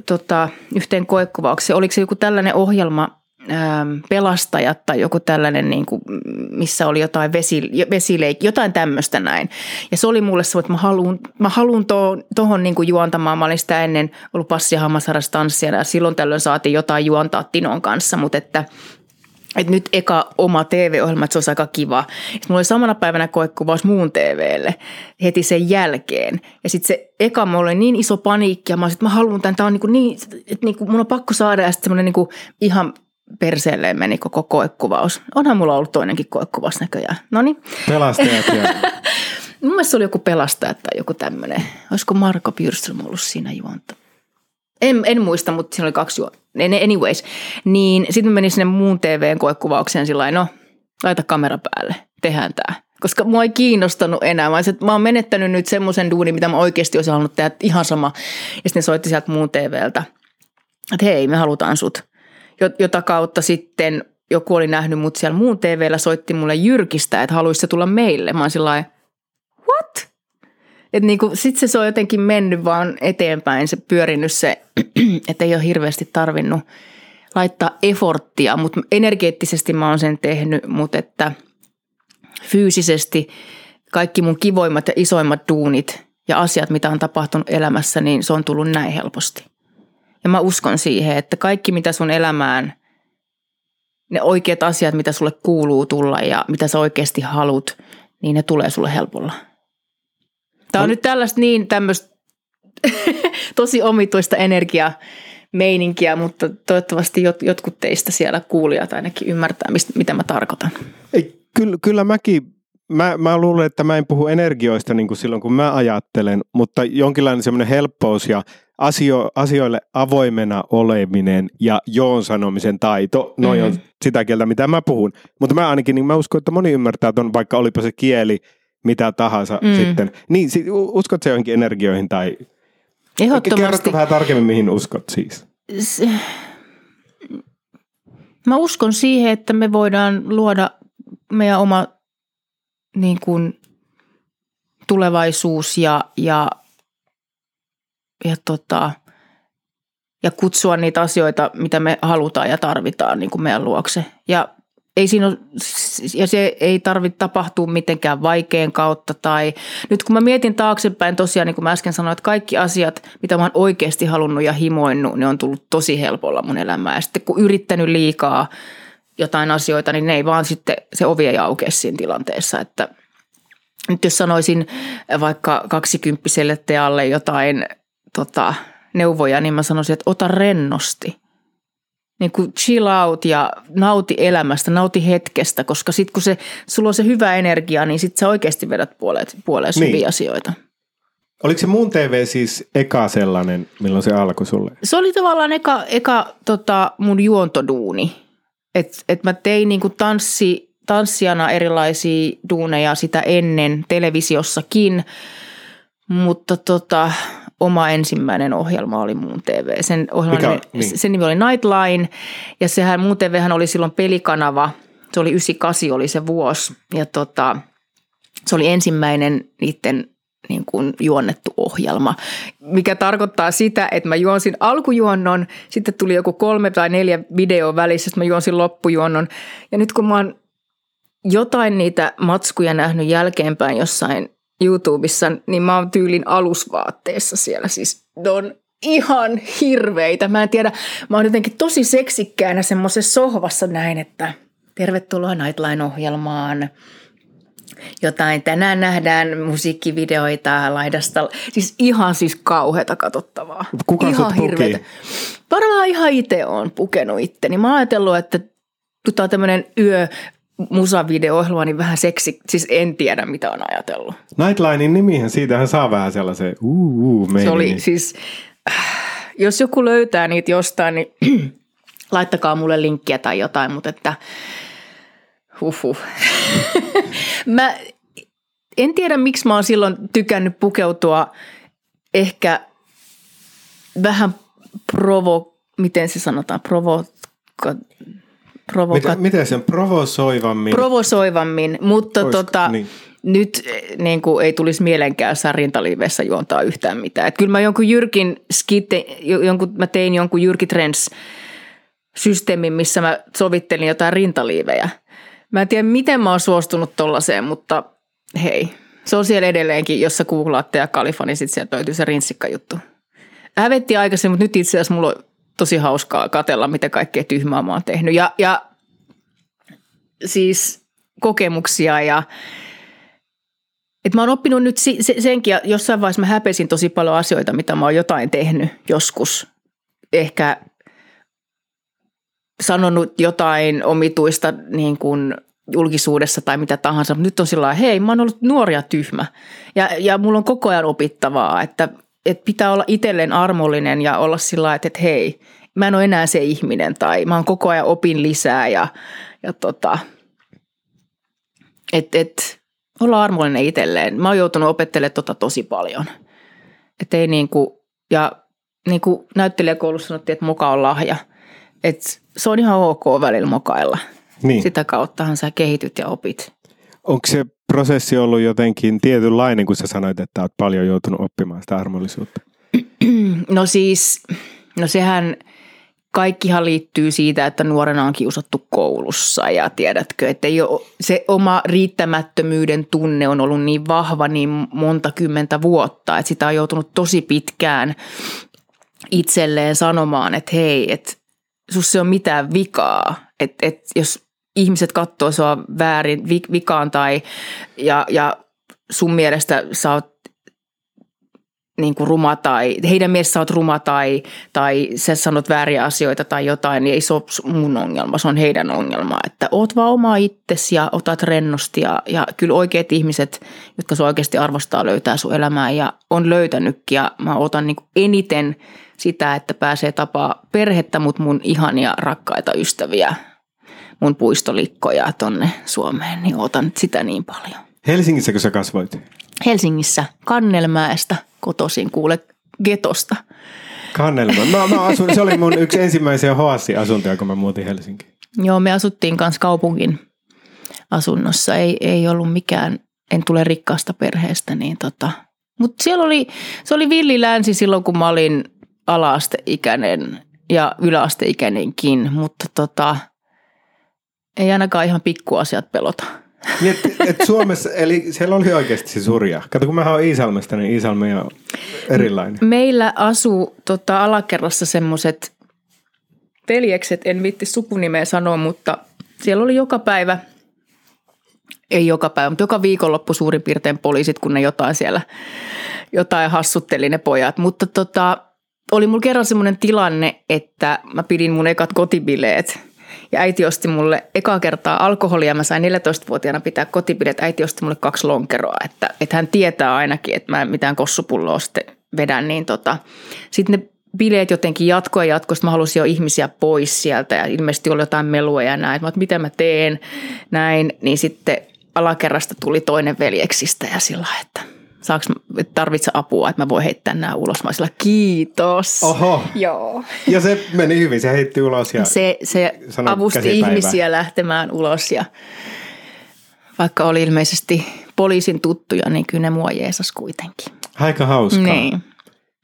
[SPEAKER 2] tota, yhteen koekuvaukseen. Oliko se joku tällainen ohjelma, ähm, pelastajat tai joku tällainen, niin kuin, missä oli jotain vesi, vesileik, jotain tämmöistä näin. Ja se oli mulle se, että mä haluan, mä tuohon niin juontamaan. Mä olin sitä ennen ollut passi- ja ja silloin tällöin saatiin jotain juontaa Tinon kanssa, mutta että – että nyt eka oma TV-ohjelma, että se olisi aika kiva. Sitten mulla oli samana päivänä koekuvaus muun TVlle heti sen jälkeen. Ja sitten se eka mulla oli niin iso paniikki ja mä että mä haluan tämän, tämä on niin, niin että niin kuin, mun on pakko saada ja sitten semmoinen niin kuin ihan perseelleen meni koko koekuvaus. Onhan mulla ollut toinenkin koekuvaus näköjään. No niin.
[SPEAKER 1] Pelastajat ja...
[SPEAKER 2] Mun mielestä se oli joku pelastaja tai joku tämmöinen. Olisiko Marko Pyrström ollut siinä juonta? En, en muista, mutta siinä oli kaksi juonta anyways, niin sitten menin sinne muun TVn koekuvaukseen sillä no laita kamera päälle, tehdään tämä. Koska mua ei kiinnostanut enää, vaan että mä oon menettänyt nyt semmoisen duunin, mitä mä oikeasti olisin halunnut tehdä ihan sama. Ja sitten soitti sieltä muun TVltä, että hei, me halutaan sut. Jota kautta sitten joku oli nähnyt mut siellä muun TVllä, soitti mulle Jyrkistä, että haluaisi se tulla meille. Mä oon sillä? Et niinku, sitten se on jotenkin mennyt vaan eteenpäin, se pyörinyt se, että ei ole hirveästi tarvinnut laittaa eforttia, mutta energeettisesti mä oon sen tehnyt, mutta että fyysisesti kaikki mun kivoimmat ja isoimmat duunit ja asiat, mitä on tapahtunut elämässä, niin se on tullut näin helposti. Ja mä uskon siihen, että kaikki mitä sun elämään, ne oikeat asiat, mitä sulle kuuluu tulla ja mitä sä oikeasti haluat, niin ne tulee sulle helpolla. Tämä on, on nyt tällaista niin tämmöistä tosi omituista energiaa meininkiä, mutta toivottavasti jot, jotkut teistä siellä kuulijat ainakin ymmärtää, mistä, mitä mä tarkoitan.
[SPEAKER 1] Ei, kyllä, kyllä mäkin, mä, mä luulen, että mä en puhu energioista niin kuin silloin, kun mä ajattelen, mutta jonkinlainen semmoinen helppous ja asio, asioille avoimena oleminen ja joon sanomisen taito, noin mm-hmm. on sitä kieltä, mitä mä puhun. Mutta mä ainakin, niin mä uskon, että moni ymmärtää ton, vaikka olipa se kieli – mitä tahansa mm. sitten. Niin, uskot se johonkin energioihin tai...
[SPEAKER 2] Ehdottomasti.
[SPEAKER 1] Kerrotko vähän tarkemmin, mihin uskot siis? Se,
[SPEAKER 2] mä uskon siihen, että me voidaan luoda meidän oma niin kuin, tulevaisuus ja, ja, ja, tota, ja kutsua niitä asioita, mitä me halutaan ja tarvitaan niin kuin meidän luokse. Ja ei siinä ole, ja se ei tarvitse tapahtua mitenkään vaikean kautta tai nyt kun mä mietin taaksepäin tosiaan, niin kuin mä äsken sanoin, että kaikki asiat, mitä mä oon oikeasti halunnut ja himoinnut, ne on tullut tosi helpolla mun elämään. Ja sitten kun yrittänyt liikaa jotain asioita, niin ne ei vaan sitten, se ovi ei aukea siinä tilanteessa, että nyt jos sanoisin vaikka kaksikymppiselle tealle jotain tota, neuvoja, niin mä sanoisin, että ota rennosti – niin kuin chill out ja nauti elämästä, nauti hetkestä, koska sitten kun se, sulla on se hyvä energia, niin sitten sä oikeasti vedät puoleen, puoleen niin. hyviä asioita.
[SPEAKER 1] Oliko se muun TV siis eka sellainen, milloin se alkoi sulle?
[SPEAKER 2] Se oli tavallaan eka, eka tota, mun juontoduuni. Että et mä tein niinku tanssi, tanssijana erilaisia duuneja sitä ennen televisiossakin, mutta tota, oma ensimmäinen ohjelma oli Muun TV. Sen, ohjelman Mikä, niin. sen nimi oli Nightline ja sehän Muun TVhän oli silloin pelikanava. Se oli 98 oli se vuosi ja tota, se oli ensimmäinen niiden niin kuin juonnettu ohjelma, mikä tarkoittaa sitä, että mä juonsin alkujuonnon, sitten tuli joku kolme tai neljä videoa välissä, sitten mä juonsin loppujuonnon. Ja nyt kun mä oon jotain niitä matskuja nähnyt jälkeenpäin jossain YouTubessa, niin mä oon tyylin alusvaatteessa siellä. Siis ne on ihan hirveitä. Mä en tiedä, mä oon jotenkin tosi seksikkäänä semmoisessa sohvassa näin, että tervetuloa Nightline-ohjelmaan. Jotain, tänään nähdään musiikkivideoita laidasta. Siis ihan siis kauheata katsottavaa.
[SPEAKER 1] Kuka
[SPEAKER 2] ihan
[SPEAKER 1] puki?
[SPEAKER 2] Varmaan ihan itse on pukenut itteni. Mä oon ajatellut, että tää on tämmöinen yö musavideo-ohjelma, niin vähän seksi, siis en tiedä mitä on ajatellut.
[SPEAKER 1] Nightlinein nimihän, siitähän saa vähän sellaisen uu, uu
[SPEAKER 2] Se oli siis, äh, jos joku löytää niitä jostain, niin laittakaa mulle linkkiä tai jotain, mutta että huhhuh. mä en tiedä, miksi mä oon silloin tykännyt pukeutua ehkä vähän provo, miten se sanotaan, provo, provoka-
[SPEAKER 1] Miten, miten sen provosoivammin?
[SPEAKER 2] provosoivammin, mutta
[SPEAKER 1] Olisiko-
[SPEAKER 2] tota,
[SPEAKER 1] niin.
[SPEAKER 2] nyt eh, niin kuin, ei tulisi mielenkään sarintaliivessä juontaa yhtään mitään. Et kyllä mä jonkun Jyrkin skitte, jo- jonkun, mä tein jonkun Jyrki Trends systeemin, missä mä sovittelin jotain rintaliivejä. Mä en tiedä, miten mä oon suostunut tollaiseen, mutta hei, se on siellä edelleenkin, jos sä googlaatte ja kalifa, niin sitten sieltä löytyy se rinssikkajuttu. Hävetti aikaisemmin, mutta nyt itse asiassa mulla on tosi hauskaa katella, mitä kaikkea tyhmää mä oon tehnyt. Ja, ja siis kokemuksia ja et mä oon oppinut nyt senkin, ja jossain vaiheessa mä häpesin tosi paljon asioita, mitä mä oon jotain tehnyt joskus. Ehkä sanonut jotain omituista niin kuin julkisuudessa tai mitä tahansa, mutta nyt on sillä hei, mä oon ollut nuori ja tyhmä. Ja, ja mulla on koko ajan opittavaa, että, että pitää olla itselleen armollinen ja olla sillä että, että hei, mä en ole enää se ihminen tai mä oon koko ajan opin lisää ja, ja tota, että et, olla armollinen itselleen. Mä oon joutunut opettelemaan tota tosi paljon. Että ei niinku, ja niin kuin näyttelijäkoulussa sanottiin, että moka on lahja. Et se on ihan ok välillä mokailla.
[SPEAKER 1] Niin.
[SPEAKER 2] Sitä kauttahan sä kehityt ja opit.
[SPEAKER 1] Onko se prosessi ollut jotenkin tietynlainen, kun sä sanoit, että oot paljon joutunut oppimaan sitä armollisuutta?
[SPEAKER 2] No siis, no sehän kaikkihan liittyy siitä, että nuorena on kiusattu koulussa ja tiedätkö, että ole, se oma riittämättömyyden tunne on ollut niin vahva niin monta kymmentä vuotta, että sitä on joutunut tosi pitkään itselleen sanomaan, että hei, että sus se on mitään vikaa, että, että jos ihmiset katsoo sua väärin vi- vikaan tai ja, ja sun mielestä sä oot niin kuin ruma tai heidän mielestä sä oot ruma tai, tai sä sanot vääriä asioita tai jotain, niin ei se ole mun ongelma, se on heidän ongelma. Että oot vaan oma itsesi ja otat rennosti ja, ja kyllä oikeat ihmiset, jotka sua oikeasti arvostaa, löytää sun elämää ja on löytänytkin ja mä otan niin eniten sitä, että pääsee tapaa perhettä, mutta mun ihania rakkaita ystäviä, mun puistolikkoja tonne Suomeen, niin otan sitä niin paljon.
[SPEAKER 1] Helsingissä, kun sä kasvoit?
[SPEAKER 2] Helsingissä Kannelmäestä kotoisin kuule getosta.
[SPEAKER 1] Kannelma. Mä, mä asun, se oli mun yksi ensimmäisiä hoassi-asuntoja, kun mä muutin Helsinkiin.
[SPEAKER 2] Joo, me asuttiin kanssa kaupungin asunnossa. Ei, ei ollut mikään, en tule rikkaasta perheestä, niin tota. Mutta siellä oli, se oli villi länsi silloin, kun mä olin ala-asteikäinen ja yläasteikäinenkin, mutta tota, ei ainakaan ihan pikkuasiat pelota.
[SPEAKER 1] Niin, et, et Suomessa, eli siellä oli oikeasti siis hurjaa. Kato, kun mä oon Iisalmesta, niin Iisalmi on erilainen.
[SPEAKER 2] Meillä asuu tota, alakerrassa semmoiset veljekset, en vitti sukunimeä sanoa, mutta siellä oli joka päivä, ei joka päivä, mutta joka viikonloppu suurin piirtein poliisit, kun ne jotain siellä, jotain hassutteli ne pojat. Mutta tota, oli mulla kerran semmoinen tilanne, että mä pidin mun ekat kotibileet ja äiti osti mulle eka kertaa alkoholia. Mä sain 14-vuotiaana pitää kotibileet. Äiti osti mulle kaksi lonkeroa, että, että hän tietää ainakin, että mä en mitään kossupulloa sitten vedän. Niin tota, sitten ne bileet jotenkin jatkoi ja jatkoi, sitten mä halusin jo ihmisiä pois sieltä ja ilmeisesti oli jotain melua ja näin. Mä, mitä mä teen näin, niin sitten alakerrasta tuli toinen veljeksistä ja sillä että saaks, että tarvitse apua, että mä voin heittää nämä ulos. Mä sillä, kiitos.
[SPEAKER 1] Oho.
[SPEAKER 2] Joo.
[SPEAKER 1] Ja se meni hyvin, se heitti ulos. Ja...
[SPEAKER 2] Se, se avusti
[SPEAKER 1] käsipäivää.
[SPEAKER 2] ihmisiä lähtemään ulos ja vaikka oli ilmeisesti poliisin tuttuja, niin kyllä ne mua jeesas kuitenkin.
[SPEAKER 1] Aika hauskaa.
[SPEAKER 2] Niin.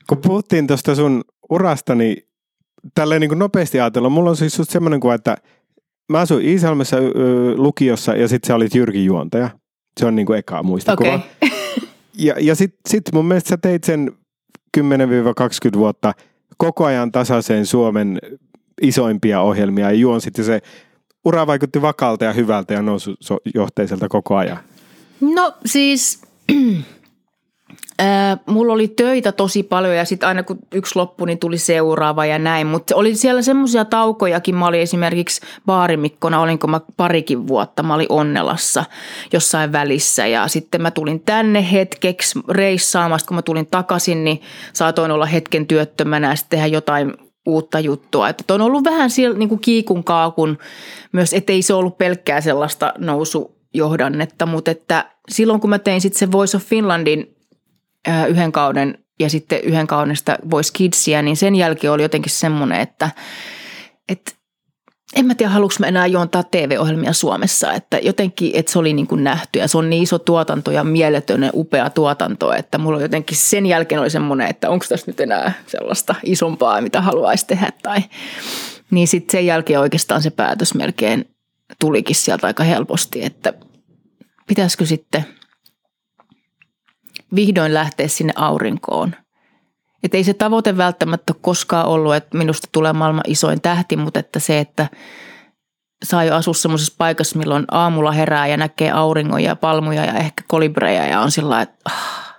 [SPEAKER 1] Kun puhuttiin tuosta sun urasta, niin tälleen niin kuin nopeasti ajatella, mulla on siis semmoinen kuva, että mä asuin Iisalmessa lukiossa ja sitten sä olit Jyrki Juontaja. Se on niinku eka muistikuva.
[SPEAKER 2] Okei.
[SPEAKER 1] Ja, ja sitten sit mun mielestä sä teit sen 10-20 vuotta koko ajan tasaiseen Suomen isoimpia ohjelmia ja juonsit ja se ura vaikutti vakaalta ja hyvältä ja nousujohteiselta koko ajan.
[SPEAKER 2] No siis, ää, mulla oli töitä tosi paljon ja sitten aina kun yksi loppui, niin tuli seuraava ja näin. Mutta oli siellä semmoisia taukojakin. Mä olin esimerkiksi baarimikkona, olinko mä parikin vuotta. Mä olin Onnelassa jossain välissä ja sitten mä tulin tänne hetkeksi reissaamasta. Kun mä tulin takaisin, niin saatoin olla hetken työttömänä ja sitten tehdä jotain uutta juttua. Että on ollut vähän siellä niin kuin kiikun kaakun myös, ettei se ollut pelkkää sellaista nousujohdannetta, mutta että silloin kun mä tein sitten se Voice of Finlandin yhden kauden ja sitten yhden kauden sitä Voice Kidsia, niin sen jälkeen oli jotenkin semmoinen, että, että en mä tiedä, haluanko mä enää juontaa TV-ohjelmia Suomessa, että jotenkin, että se oli niin kuin nähty ja se on niin iso tuotanto ja mieletön ja upea tuotanto, että mulla jotenkin sen jälkeen oli semmoinen, että onko tässä nyt enää sellaista isompaa, mitä haluaisi tehdä tai niin sitten sen jälkeen oikeastaan se päätös melkein tulikin sieltä aika helposti, että pitäisikö sitten vihdoin lähteä sinne aurinkoon. Että ei se tavoite välttämättä ole koskaan ollut, että minusta tulee maailman isoin tähti, mutta että se, että saa jo asua semmoisessa paikassa, milloin aamulla herää ja näkee auringon ja palmuja ja ehkä kolibreja ja on sillä että ah,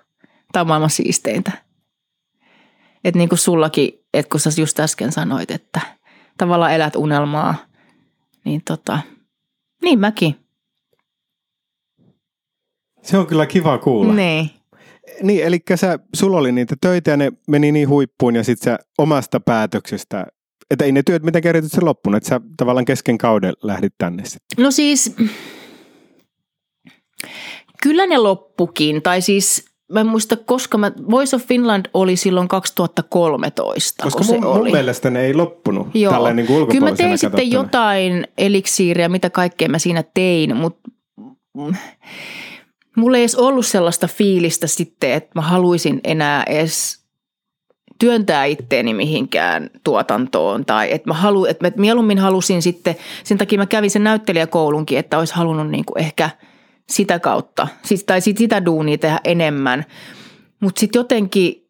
[SPEAKER 2] tämä on maailman siisteintä. Että niin kuin sullakin, että kun sä just äsken sanoit, että tavallaan elät unelmaa, niin tota, niin mäkin.
[SPEAKER 1] Se on kyllä kiva kuulla.
[SPEAKER 2] Niin.
[SPEAKER 1] Niin, eli sä, sulla oli niitä töitä ja ne meni niin huippuun ja sit sä omasta päätöksestä, että ei ne työt mitenkään erityisesti loppunut, että sä tavallaan kesken kauden lähdit tänne sitten.
[SPEAKER 2] No siis, kyllä ne loppukin, tai siis mä en muista, koska mä, Voice of Finland oli silloin 2013,
[SPEAKER 1] Koska
[SPEAKER 2] kun se
[SPEAKER 1] mun,
[SPEAKER 2] oli.
[SPEAKER 1] mun mielestä ne ei loppunut
[SPEAKER 2] Joo.
[SPEAKER 1] tälleen niin kuin
[SPEAKER 2] Kyllä mä tein sitten jotain eliksiiriä, mitä kaikkea mä siinä tein, mutta mulla ei edes ollut sellaista fiilistä sitten, että mä haluaisin enää edes työntää itteeni mihinkään tuotantoon tai että mä, halu, että mä mieluummin halusin sitten, sen takia mä kävin sen näyttelijäkoulunkin, että olisi halunnut niin kuin ehkä sitä kautta, siis, tai sit sitä duunia tehdä enemmän. Mutta sitten jotenkin,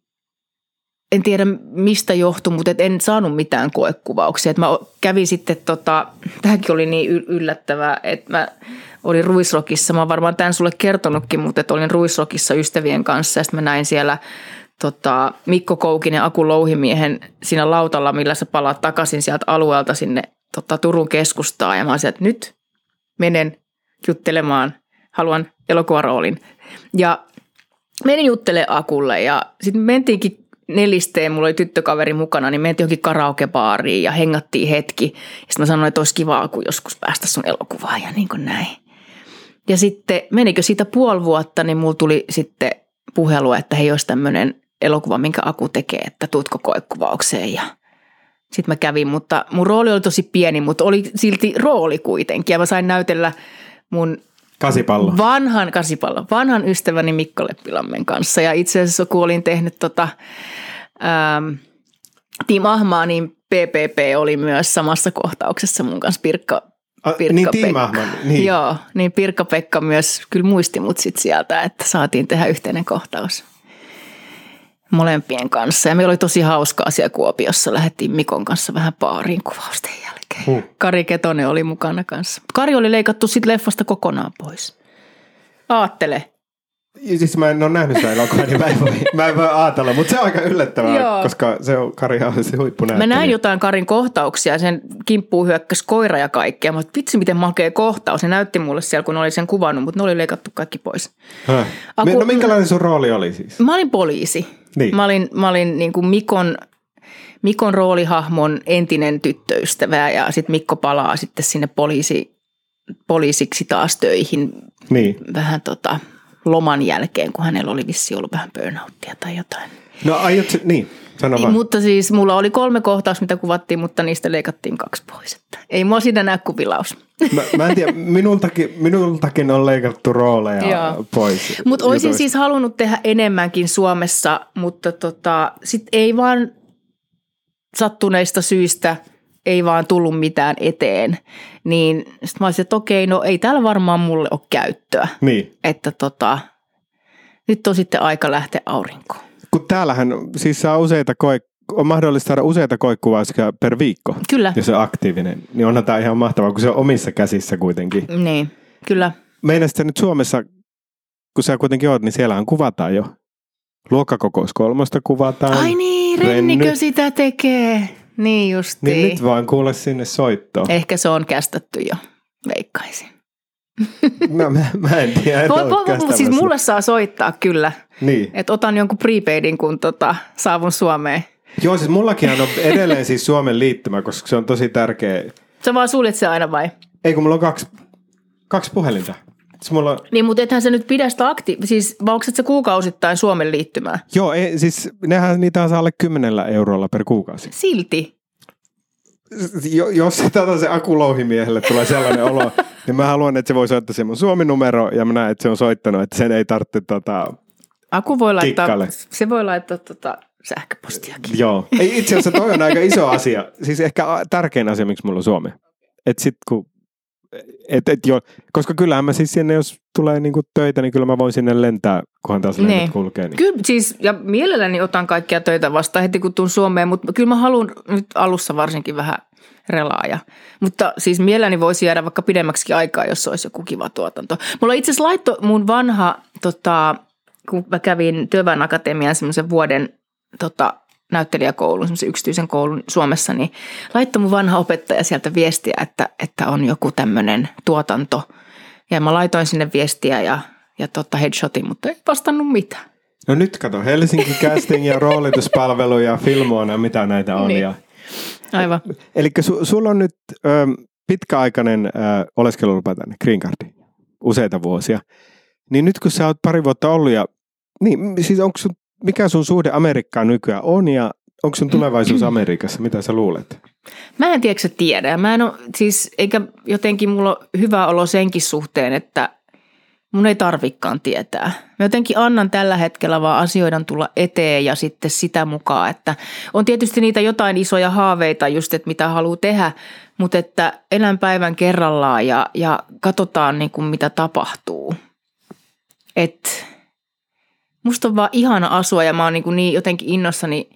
[SPEAKER 2] en tiedä mistä johtui, mutta et en saanut mitään koekuvauksia. Et mä kävin sitten, tota, tämäkin oli niin yllättävää, että mä olin Ruisrokissa, mä oon varmaan tämän sulle kertonutkin, mutta että olin Ruisrokissa ystävien kanssa ja mä näin siellä tota, Mikko Koukinen Aku Louhimiehen siinä lautalla, millä sä palaat takaisin sieltä alueelta sinne tota, Turun keskustaan. Ja mä olisin, että nyt menen juttelemaan, haluan elokuvaroolin. Ja menin juttelemaan Akulle ja sitten mentiinkin nelisteen, mulla oli tyttökaveri mukana, niin mentiin johonkin karaokebaariin ja hengattiin hetki. Sitten mä sanoin, että olisi kiva kun joskus päästä sun elokuvaan ja niin kuin näin. Ja sitten menikö siitä puoli vuotta, niin mulla tuli sitten puhelu, että hei, olisi tämmöinen elokuva, minkä Aku tekee, että tuutko koekuvaukseen ja sitten mä kävin, mutta mun rooli oli tosi pieni, mutta oli silti rooli kuitenkin. Ja mä sain näytellä mun
[SPEAKER 1] Kasipallo.
[SPEAKER 2] vanhan kasipallon, vanhan ystäväni Mikko Leppilammen kanssa. Ja itse asiassa kun olin tehnyt tota, ähm, Team Ahmaa, niin PPP oli myös samassa kohtauksessa mun kanssa Pirkka,
[SPEAKER 1] A,
[SPEAKER 2] Pirkka
[SPEAKER 1] niin
[SPEAKER 2] Pekka.
[SPEAKER 1] Team Ahman, niin.
[SPEAKER 2] Joo, niin Pirkka-Pekka myös kyllä muisti mut sit sieltä, että saatiin tehdä yhteinen kohtaus molempien kanssa. Ja meillä oli tosi hauskaa siellä Kuopiossa. Lähdettiin Mikon kanssa vähän baariin kuvausten jälkeen.
[SPEAKER 1] Huh.
[SPEAKER 2] Kari Ketonen oli mukana kanssa. Kari oli leikattu sit leffasta kokonaan pois. Aattele.
[SPEAKER 1] Ja Siis mä en ole nähnyt sitä elokuvaa, niin mä en voi, mä en voi ajatella, mutta se on aika yllättävää,
[SPEAKER 2] Joo.
[SPEAKER 1] koska se on Kari on se huippunäyttelijä.
[SPEAKER 2] Mä näin jotain Karin kohtauksia, sen kimppuun hyökkäsi koira ja kaikkea. Oon, vitsi miten makea kohtaus. Se näytti mulle siellä, kun oli sen kuvannut, mutta ne oli leikattu kaikki pois.
[SPEAKER 1] Häh.
[SPEAKER 2] Aku-
[SPEAKER 1] No minkälainen sun rooli oli siis?
[SPEAKER 2] Mä olin poliisi.
[SPEAKER 1] Niin.
[SPEAKER 2] Mä olin, mä olin niin kuin Mikon, Mikon roolihahmon entinen tyttöystävä ja sitten Mikko palaa sitten sinne poliisi, poliisiksi taas töihin
[SPEAKER 1] Niin.
[SPEAKER 2] vähän tota loman jälkeen, kun hänellä oli vissi ollut vähän burnouttia tai jotain.
[SPEAKER 1] No aiot, niin, sano vaan.
[SPEAKER 2] Mutta siis mulla oli kolme kohtausta, mitä kuvattiin, mutta niistä leikattiin kaksi pois. Että ei mua siinä näe kuin vilaus.
[SPEAKER 1] Mä, mä en tiedä, minultakin, minultakin on leikattu rooleja
[SPEAKER 2] Joo.
[SPEAKER 1] pois.
[SPEAKER 2] Mutta olisin siis halunnut tehdä enemmänkin Suomessa, mutta tota, sit ei vaan sattuneista syistä ei vaan tullut mitään eteen. Niin sitten mä olisin, että okei, no ei täällä varmaan mulle ole käyttöä.
[SPEAKER 1] Niin.
[SPEAKER 2] Että tota, nyt on sitten aika lähteä aurinkoon.
[SPEAKER 1] Kun täällähän siis saa useita koik- on mahdollista saada useita koikkuvauskia per viikko,
[SPEAKER 2] Kyllä,
[SPEAKER 1] jos on aktiivinen. Niin onhan tämä ihan mahtavaa, kun se on omissa käsissä kuitenkin.
[SPEAKER 2] niin, kyllä.
[SPEAKER 1] Meinasit nyt Suomessa, kun sä kuitenkin oot, niin siellähän kuvataan jo. Luokkakokous kolmosta kuvataan.
[SPEAKER 2] Ai niin, Rennikö
[SPEAKER 1] Renny.
[SPEAKER 2] sitä tekee? Niin justiin.
[SPEAKER 1] Niin nyt vaan kuule sinne soittoon.
[SPEAKER 2] Ehkä se on kästetty jo, veikkaisin.
[SPEAKER 1] Mä, mä, mä en tiedä, en
[SPEAKER 2] Vo,
[SPEAKER 1] ole
[SPEAKER 2] vo, vo,
[SPEAKER 1] kästämässä.
[SPEAKER 2] siis mulle saa soittaa kyllä.
[SPEAKER 1] Niin.
[SPEAKER 2] Että otan jonkun prepaidin, kun tota, saavun Suomeen.
[SPEAKER 1] Joo, siis mullakin on edelleen siis Suomen liittymä, koska se on tosi tärkeä.
[SPEAKER 2] Sä vaan suljet se aina vai?
[SPEAKER 1] Ei kun mulla on kaksi, kaksi puhelinta. Siis mulla
[SPEAKER 2] Niin, mutta ethän sä nyt pidä sitä akti... Siis, onko se kuukausittain Suomen liittymää?
[SPEAKER 1] joo, ei, siis nehän niitä saa alle kymmenellä eurolla per kuukausi.
[SPEAKER 2] Silti.
[SPEAKER 1] Jo, jos se, tota, se akulouhimiehelle tulee sellainen olo, niin mä haluan, että se voi soittaa sen mun Suomi-numero ja mä näen, että se on soittanut, että sen ei tarvitse tota,
[SPEAKER 2] Aku voi laittaa,
[SPEAKER 1] Kikkaile.
[SPEAKER 2] se voi laittaa tota, sähköpostiakin.
[SPEAKER 1] Joo. Ei, itse asiassa toi on aika iso asia. Siis ehkä tärkein asia, miksi mulla on Suomi. Et sit kun, et, et jo, koska kyllähän mä siis sinne, jos tulee niinku töitä, niin kyllä mä voin sinne lentää, kunhan taas lennot
[SPEAKER 2] Niin.
[SPEAKER 1] kulkee. Niin.
[SPEAKER 2] Kyllä siis, ja mielelläni otan kaikkia töitä vastaan heti kun tuun Suomeen, mutta kyllä mä haluan nyt alussa varsinkin vähän relaaja. Mutta siis mielelläni voisi jäädä vaikka pidemmäksi aikaa, jos olisi joku kiva tuotanto. Mulla itse asiassa laitto mun vanha, tota, kun mä kävin Työväen Akatemian semmoisen vuoden tota, näyttelijäkoulun, semmoisen yksityisen koulun Suomessa, niin laittoi mun vanha opettaja sieltä viestiä, että, että on joku tämmöinen tuotanto. Ja mä laitoin sinne viestiä ja, ja tota headshotin, mutta ei vastannut mitään.
[SPEAKER 1] No nyt kato, Helsinki Casting ja roolituspalvelu ja Filmoona, mitä näitä on.
[SPEAKER 2] Niin.
[SPEAKER 1] Ja,
[SPEAKER 2] Aivan.
[SPEAKER 1] eli su, sulla on nyt ö, pitkäaikainen ö, oleskelulupa tänne, Green Card, useita vuosia. Niin nyt kun sä oot pari vuotta ollut ja, niin siis onko sun, mikä sun suhde Amerikkaan nykyään on ja onko sun tulevaisuus Amerikassa, mitä sä luulet?
[SPEAKER 2] Mä en tiedä, tiedä. Mä en ole, siis, eikä jotenkin mulla ole hyvä olo senkin suhteen, että mun ei tarvikkaan tietää. Mä jotenkin annan tällä hetkellä vaan asioiden tulla eteen ja sitten sitä mukaan, että on tietysti niitä jotain isoja haaveita just, että mitä haluaa tehdä, mutta että elän päivän kerrallaan ja, ja katsotaan niin kuin mitä tapahtuu. Et musta on vaan ihana asua ja mä oon niin, kuin niin jotenkin innossani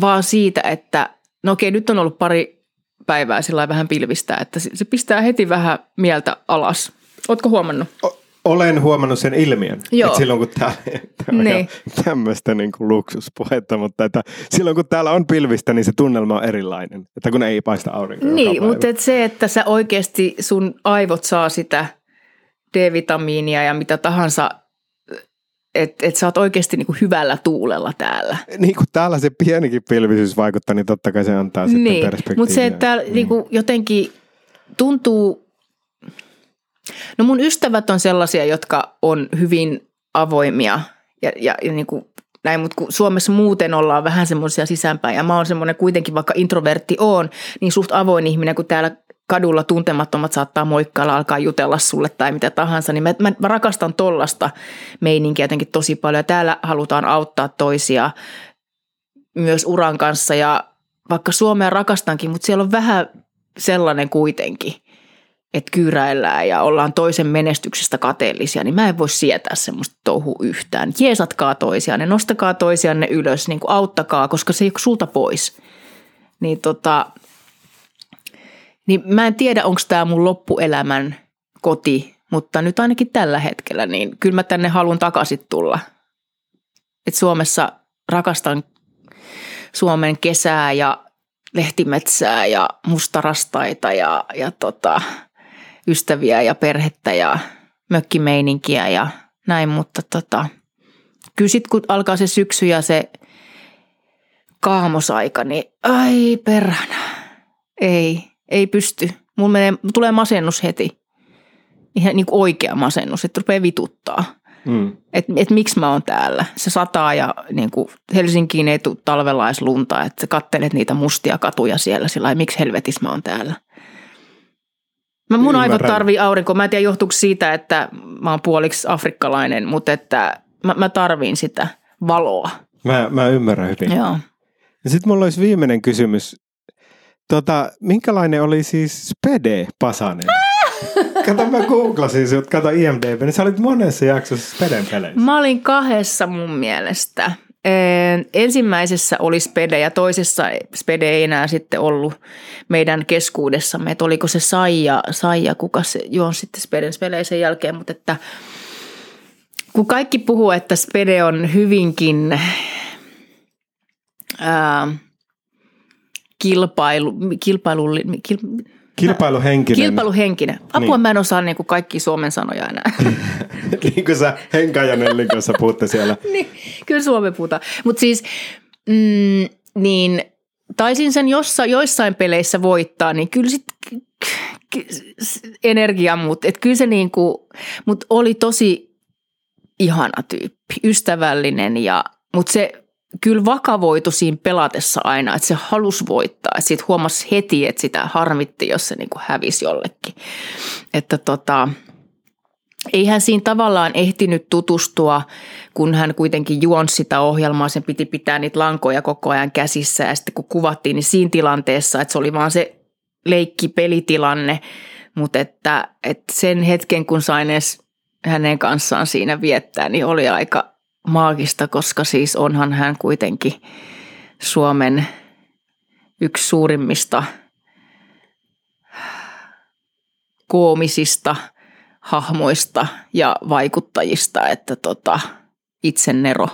[SPEAKER 2] vaan siitä, että no okei, nyt on ollut pari päivää sillä vähän pilvistä, että se pistää heti vähän mieltä alas. Ootko huomannut?
[SPEAKER 1] O- olen huomannut sen ilmiön,
[SPEAKER 2] Joo.
[SPEAKER 1] että silloin kun täällä, tämä on
[SPEAKER 2] Niin.
[SPEAKER 1] tämmöistä niin kuin luksuspuhetta, mutta että silloin kun täällä on pilvistä, niin se tunnelma on erilainen, että kun ei paista aurinko
[SPEAKER 2] Niin, mutta et se, että sä oikeasti sun aivot saa sitä D-vitamiinia ja mitä tahansa, että et sä oot oikeasti niinku hyvällä tuulella täällä.
[SPEAKER 1] Niin kuin täällä se pienikin pilvisyys vaikuttaa, niin totta kai se antaa sitten
[SPEAKER 2] Niin,
[SPEAKER 1] perspektiiviä.
[SPEAKER 2] mutta se, että
[SPEAKER 1] Mm.
[SPEAKER 2] niinku jotenkin tuntuu, no mun ystävät on sellaisia, jotka on hyvin avoimia ja, ja, ja niinku näin, mutta kun Suomessa muuten ollaan vähän semmoisia sisäänpäin ja mä oon semmoinen kuitenkin, vaikka introvertti on, niin suht avoin ihminen, kun täällä kadulla tuntemattomat saattaa moikkailla, alkaa jutella sulle tai mitä tahansa, niin mä, mä, mä rakastan tollasta meininkiä jotenkin tosi paljon. Ja täällä halutaan auttaa toisia myös uran kanssa ja vaikka Suomea rakastankin, mutta siellä on vähän sellainen kuitenkin, että kyyräillään ja ollaan toisen menestyksestä kateellisia, niin mä en voi sietää semmoista touhua yhtään. Jeesatkaa toisianne, nostakaa toisianne ylös, niin kuin auttakaa, koska se ei ole sulta pois. Niin tota, niin mä en tiedä, onko tämä mun loppuelämän koti, mutta nyt ainakin tällä hetkellä, niin kyllä mä tänne haluan takaisin tulla. Et Suomessa rakastan Suomen kesää ja lehtimetsää ja mustarastaita ja, ja tota, ystäviä ja perhettä ja mökkimeininkiä ja näin, mutta tota, kyllä sitten kun alkaa se syksy ja se kaamosaika, niin ai perhana, ei, ei pysty. Mulla menee, tulee masennus heti, ihan niin kuin oikea masennus, että rupeaa vituttaa.
[SPEAKER 1] Mm.
[SPEAKER 2] Että et miksi mä oon täällä. Se sataa ja niin kuin Helsinkiin ei tule talvella edes lunta, että sä kattelet niitä mustia katuja siellä sillä lailla, miksi helvetissä mä oon täällä. Mä mun aivot tarvii aurinkoa. Mä en tiedä johtuuko siitä, että mä oon puoliksi afrikkalainen, mutta että mä, mä tarviin sitä valoa.
[SPEAKER 1] Mä, mä ymmärrän hyvin.
[SPEAKER 2] Joo.
[SPEAKER 1] Ja sitten mulla olisi viimeinen kysymys. Tota, minkälainen oli siis Spede Pasanen? Kato, mä googlasin sinut, kato IMDb, niin sä olit monessa jaksossa Speden peleissä.
[SPEAKER 2] Mä olin kahdessa mun mielestä. Ensimmäisessä oli Spede ja toisessa Spede ei enää sitten ollut meidän keskuudessamme. Että oliko se Saija, Saija kuka se juon sitten Speden Speden sen jälkeen, mutta että kun kaikki puhuu, että Spede on hyvinkin ää, kilpailu, kilpailu, kil,
[SPEAKER 1] Kilpailuhenkinen.
[SPEAKER 2] kilpailuhenkinen. Apua
[SPEAKER 1] Niin.
[SPEAKER 2] mä en osaa niin kuin kaikki Suomen sanoja enää.
[SPEAKER 1] niin kuin sä Henka ja Nellin kanssa puhutte siellä.
[SPEAKER 2] niin, kyllä Suomen puhutaan. Mutta siis, mm, niin taisin sen jossa, joissain peleissä voittaa, niin kyllä sit k- k- energia, mutta et kyllä se niinku, mut oli tosi ihana tyyppi, ystävällinen ja, mutta se kyllä vakavoitu siinä pelatessa aina, että se halusi voittaa. Että sit huomasi heti, että sitä harmitti, jos se niinku hävisi jollekin. Että tota, ei hän siinä tavallaan ehtinyt tutustua, kun hän kuitenkin juonsi sitä ohjelmaa, sen piti pitää niitä lankoja koko ajan käsissä ja sitten kun kuvattiin, niin siinä tilanteessa, että se oli vaan se leikki pelitilanne, mutta että, että sen hetken, kun sain edes hänen kanssaan siinä viettää, niin oli aika maagista, koska siis onhan hän kuitenkin Suomen yksi suurimmista koomisista hahmoista ja vaikuttajista, että tota, itse Nero.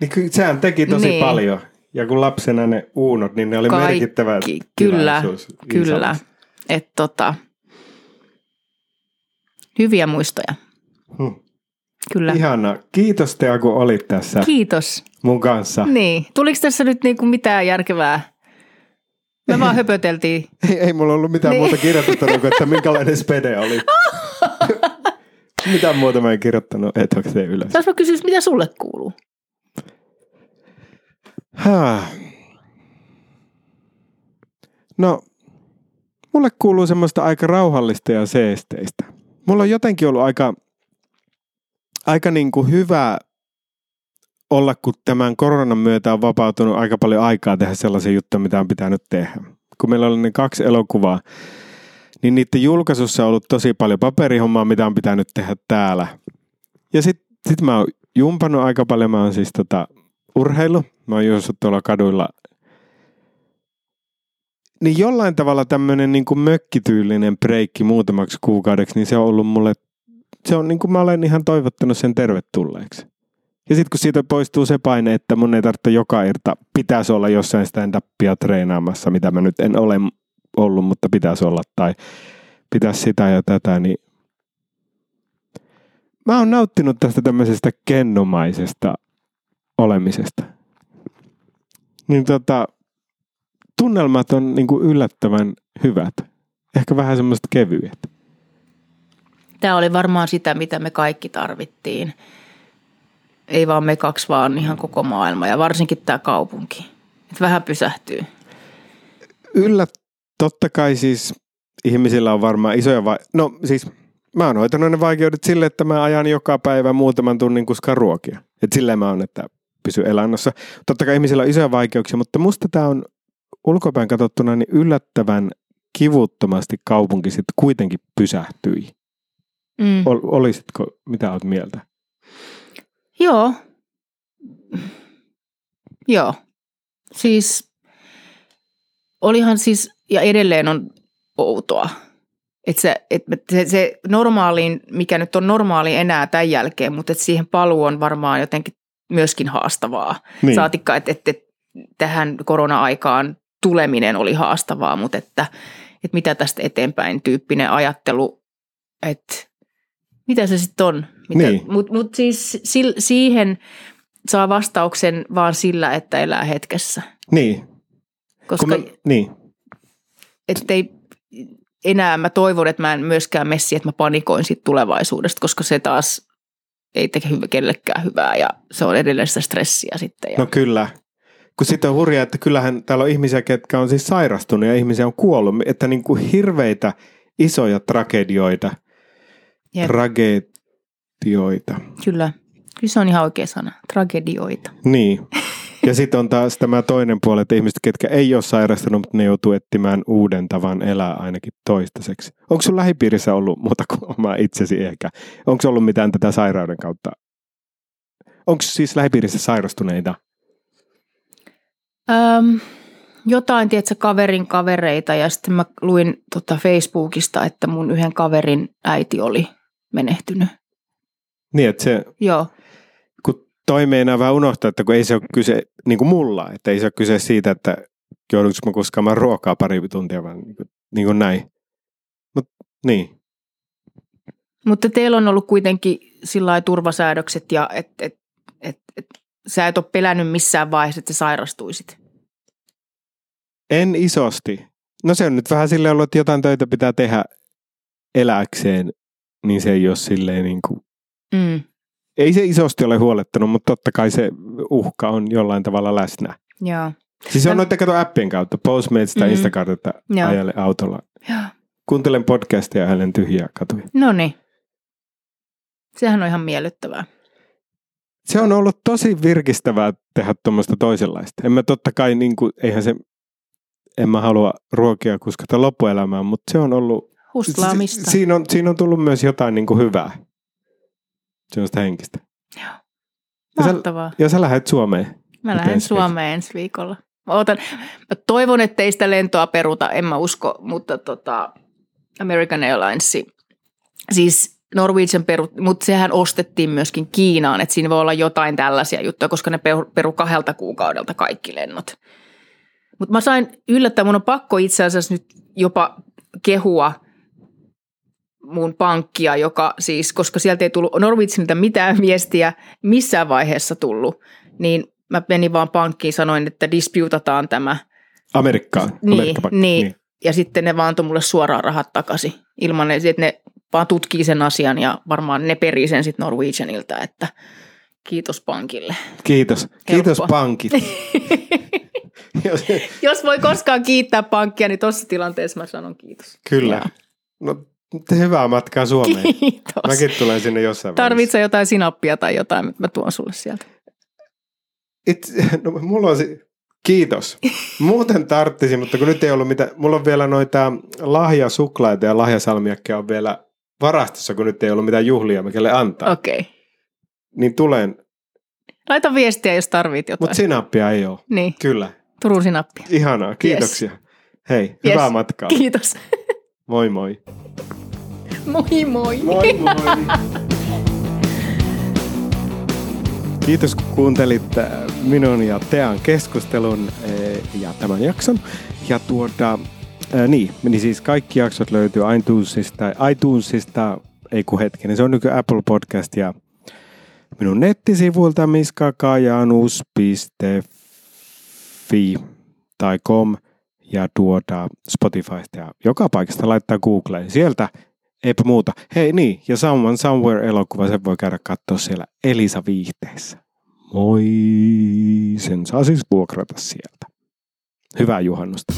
[SPEAKER 1] Niin kyllä sehän teki tosi
[SPEAKER 2] Niin.
[SPEAKER 1] paljon. Ja kun lapsena ne uunot, niin ne oli
[SPEAKER 2] Kaikki,
[SPEAKER 1] merkittävä
[SPEAKER 2] kyllä, Kyllä, että tota, hyviä muistoja.
[SPEAKER 1] Hmm.
[SPEAKER 2] Kyllä.
[SPEAKER 1] Ihana. Kiitos Tea, kun olit tässä
[SPEAKER 2] Kiitos.
[SPEAKER 1] mun kanssa.
[SPEAKER 2] Niin. Tuliko tässä nyt niinku mitään järkevää? Me vaan höpöteltiin.
[SPEAKER 1] Ei, ei mulla ollut mitään
[SPEAKER 2] Niin.
[SPEAKER 1] muuta kirjoitettuna kuin, että minkälainen spede oli. mitään muuta mä en kirjoittanut etukäteen ylös.
[SPEAKER 2] Saanko mä kysyä, mitä sulle kuuluu?
[SPEAKER 1] Häh. No, mulle kuuluu semmoista aika rauhallista ja seesteistä. Mulla on jotenkin ollut aika, aika niin kuin hyvä olla, kun tämän koronan myötä on vapautunut aika paljon aikaa tehdä sellaisia juttuja, mitä on pitänyt tehdä. Kun meillä oli ne kaksi elokuvaa, niin niiden julkaisussa on ollut tosi paljon paperihommaa, mitä on pitänyt tehdä täällä. Ja sitten sit mä oon jumpannut aika paljon, mä oon siis tota, urheilu, mä oon juossut tuolla kaduilla. Niin jollain tavalla tämmöinen niin mökkityylinen breikki muutamaksi kuukaudeksi, niin se on ollut mulle, se on niin kuin mä olen ihan toivottanut sen tervetulleeksi. Ja sitten kun siitä poistuu se paine, että mun ei tarvitse joka irta, pitäisi olla jossain stand-upia treenaamassa, mitä mä nyt en ole ollut, mutta pitäisi olla, tai pitäisi sitä ja tätä, niin mä oon nauttinut tästä tämmöisestä kennomaisesta olemisesta. Niin tota, tunnelmat on niinku yllättävän hyvät. Ehkä vähän semmoista kevyet.
[SPEAKER 2] Tämä oli varmaan sitä, mitä me kaikki tarvittiin. Ei vaan me kaksi, vaan ihan koko maailma ja varsinkin tämä kaupunki. Et vähän pysähtyy.
[SPEAKER 1] Yllä, totta kai siis ihmisillä on varmaan isoja vai... No siis mä oon hoitanut ne vaikeudet sille, että mä ajan joka päivä muutaman tunnin kuskaan ruokia. Et silleen mä oon, että pysy elannossa. Totta kai ihmisillä on isoja vaikeuksia, mutta musta tämä on ulkopäin katsottuna niin yllättävän kivuttomasti kaupunki sitten kuitenkin pysähtyi.
[SPEAKER 2] Mm.
[SPEAKER 1] Ol, olisitko, mitä oot mieltä?
[SPEAKER 2] Joo. Joo. Siis olihan siis, ja edelleen on outoa. Että se, et se, se normaaliin, mikä nyt on normaali enää tämän jälkeen, mutta et siihen paluu on varmaan jotenkin myöskin haastavaa.
[SPEAKER 1] Niin.
[SPEAKER 2] Saatikka, että, että tähän korona-aikaan tuleminen oli haastavaa, mutta että, että mitä tästä eteenpäin tyyppinen ajattelu, että mitä se sitten on. Mitä,
[SPEAKER 1] Niin.
[SPEAKER 2] Mutta mut siis sil, siihen saa vastauksen vaan sillä, että elää hetkessä.
[SPEAKER 1] Niin.
[SPEAKER 2] Koska
[SPEAKER 1] Kun mä, niin.
[SPEAKER 2] ettei enää mä toivon, että mä en myöskään messi, että mä panikoin siitä tulevaisuudesta, koska se taas ei teke hyvä, kellekään hyvää ja se on edelleen sitä stressiä sitten. Ja,
[SPEAKER 1] No kyllä. Kun sitten on hurjaa, että kyllähän täällä on ihmisiä, ketkä on siis sairastunut ja ihmisiä on kuollut. Että niin kuin hirveitä isoja tragedioita.
[SPEAKER 2] Jep.
[SPEAKER 1] Tragedioita.
[SPEAKER 2] Kyllä. Kyllä se on ihan oikea sana. Tragedioita.
[SPEAKER 1] Niin. Ja sitten on taas tämä toinen puoli, että ihmiset, ketkä ei ole sairastunut, mutta ne joutuu etsimään uuden tavan elää ainakin toistaiseksi. Onko sun lähipiirissä ollut muuta kuin oma itsesi ehkä? Onko ollut mitään tätä sairauden kautta? Onko siis lähipiirissä sairastuneita?
[SPEAKER 2] Öm, jotain, tiedätkö, kaverin kavereita ja sitten mä luin tota Facebookista, että mun yhden kaverin äiti oli menehtynyt.
[SPEAKER 1] Niin, että se,
[SPEAKER 2] Joo,
[SPEAKER 1] kun toi meinaa vähän unohtaa, että kun ei se ole kyse, niin kuin mulla, että ei se ole kyse siitä, että joudunko mä kuskaamaan ruokaa pari tuntia, vaan niin kuin, niin kuin näin. Mutta niin,
[SPEAKER 2] mutta teillä on ollut kuitenkin sillä turvasäädökset ja että et, et, et, sä et ole pelännyt missään vaiheessa, että sä sairastuisit.
[SPEAKER 1] En isosti. No se on nyt vähän silleen ollut, että jotain töitä pitää tehdä eläkseen, niin se ei ole silleen niin kuin,
[SPEAKER 2] Mm,
[SPEAKER 1] ei se isosti ole huolettanut, mutta totta kai se uhka on jollain tavalla läsnä.
[SPEAKER 2] joo.
[SPEAKER 1] Siis se on noita kato appien kautta, Postmates tai
[SPEAKER 2] Mm.
[SPEAKER 1] Instacartetta autolla.
[SPEAKER 2] joo.
[SPEAKER 1] Kuuntelen podcastia ja ajelen tyhjiä katuja.
[SPEAKER 2] No niin. Sehän on ihan miellyttävää.
[SPEAKER 1] Se on ollut tosi virkistävää tehdä tuommoista toisenlaista. En mä totta kai, niin kuin, eihän se, en mä halua ruokia kuskata loppuelämään, mutta se on ollut,
[SPEAKER 2] Hustlaamista.
[SPEAKER 1] si- siinä, on, siinä on tullut myös jotain niin kuin hyvää. Semmoista henkistä. Ja sä,
[SPEAKER 2] Mahtavaa.
[SPEAKER 1] ja sä lähdet Suomeen.
[SPEAKER 2] Mä lähden. Suomeen ensi viikolla. Mä, otan, mä toivon, että ei sitä lentoa peruta, en mä usko, mutta tota, American Airlines, siis Norwegian peru, mutta sehän ostettiin myöskin Kiinaan, että siinä voi olla jotain tällaisia juttuja, koska ne peru, peru kahdelta kuukaudelta kaikki lennot. Mutta mä sain yllättää, mun on pakko itse asiassa nyt jopa kehua mun pankkia, joka siis, koska sieltä ei tullut Norwegianilta mitään viestiä missään vaiheessa tullut, niin mä menin vaan pankkiin sanoin, että disputataan tämä.
[SPEAKER 1] Amerikkaan.
[SPEAKER 2] Niin,
[SPEAKER 1] Amerikka-
[SPEAKER 2] niin. Ja sitten ne vaan antoi mulle suoraan rahat takaisin. Ilman, että ne vaan tutkii sen asian ja varmaan ne perii sen sitten Norwegianilta, että kiitos pankille.
[SPEAKER 1] Kiitos. Kiitos
[SPEAKER 2] Helppo.
[SPEAKER 1] pankit. Jos-
[SPEAKER 2] Jos voi koskaan kiittää pankkia, niin tuossa tilanteessa mä sanon kiitos.
[SPEAKER 1] Kyllä. No, hyvää matkaa Suomeen.
[SPEAKER 2] Kiitos.
[SPEAKER 1] Mäkin tulen sinne jossain
[SPEAKER 2] Tarvitsetko jotain sinappia tai jotain, mä tuon sulle sieltä.
[SPEAKER 1] It, no, mulla on se, kiitos. Muuten tarttisin, mutta kun nyt ei ollut mitään, mulla on vielä noita lahjasuklaita ja lahjasalmiakkeja on vielä varastossa, kun nyt ei ollut mitään juhlia, mikälle antaa.
[SPEAKER 2] Okei. Okay.
[SPEAKER 1] Niin tulen,
[SPEAKER 2] Laita viestiä, jos tarvit jotain.
[SPEAKER 1] mutta sinappia ei ole.
[SPEAKER 2] Niin,
[SPEAKER 1] Kyllä,
[SPEAKER 2] Turun sinappia.
[SPEAKER 1] ihanaa, kiitoksia. Hei,
[SPEAKER 2] Yes.
[SPEAKER 1] hyvää matkaa.
[SPEAKER 2] Kiitos.
[SPEAKER 1] Moi moi.
[SPEAKER 2] moi moi.
[SPEAKER 1] Moi moi. Kiitos kun kuuntelit minun ja Tean keskustelun äh, ja tämän jakson. Ja tuota, äh, niin, niin siis kaikki jaksot löytyy iTunesista, iTunesista ei kun hetken, se on nyky Apple Podcast ja minun nettisivuilta miskakajanus.fi tai com ja tuota Spotifysta ja joka paikasta laittaa Googleen. Sieltä Eipä muuta. Hei niin, ja Someone Somewhere-elokuva, sen voi käydä katsoa siellä Elisa Viihteessä. Moi! Sen saa siis vuokrata sieltä. Hyvää juhannusta.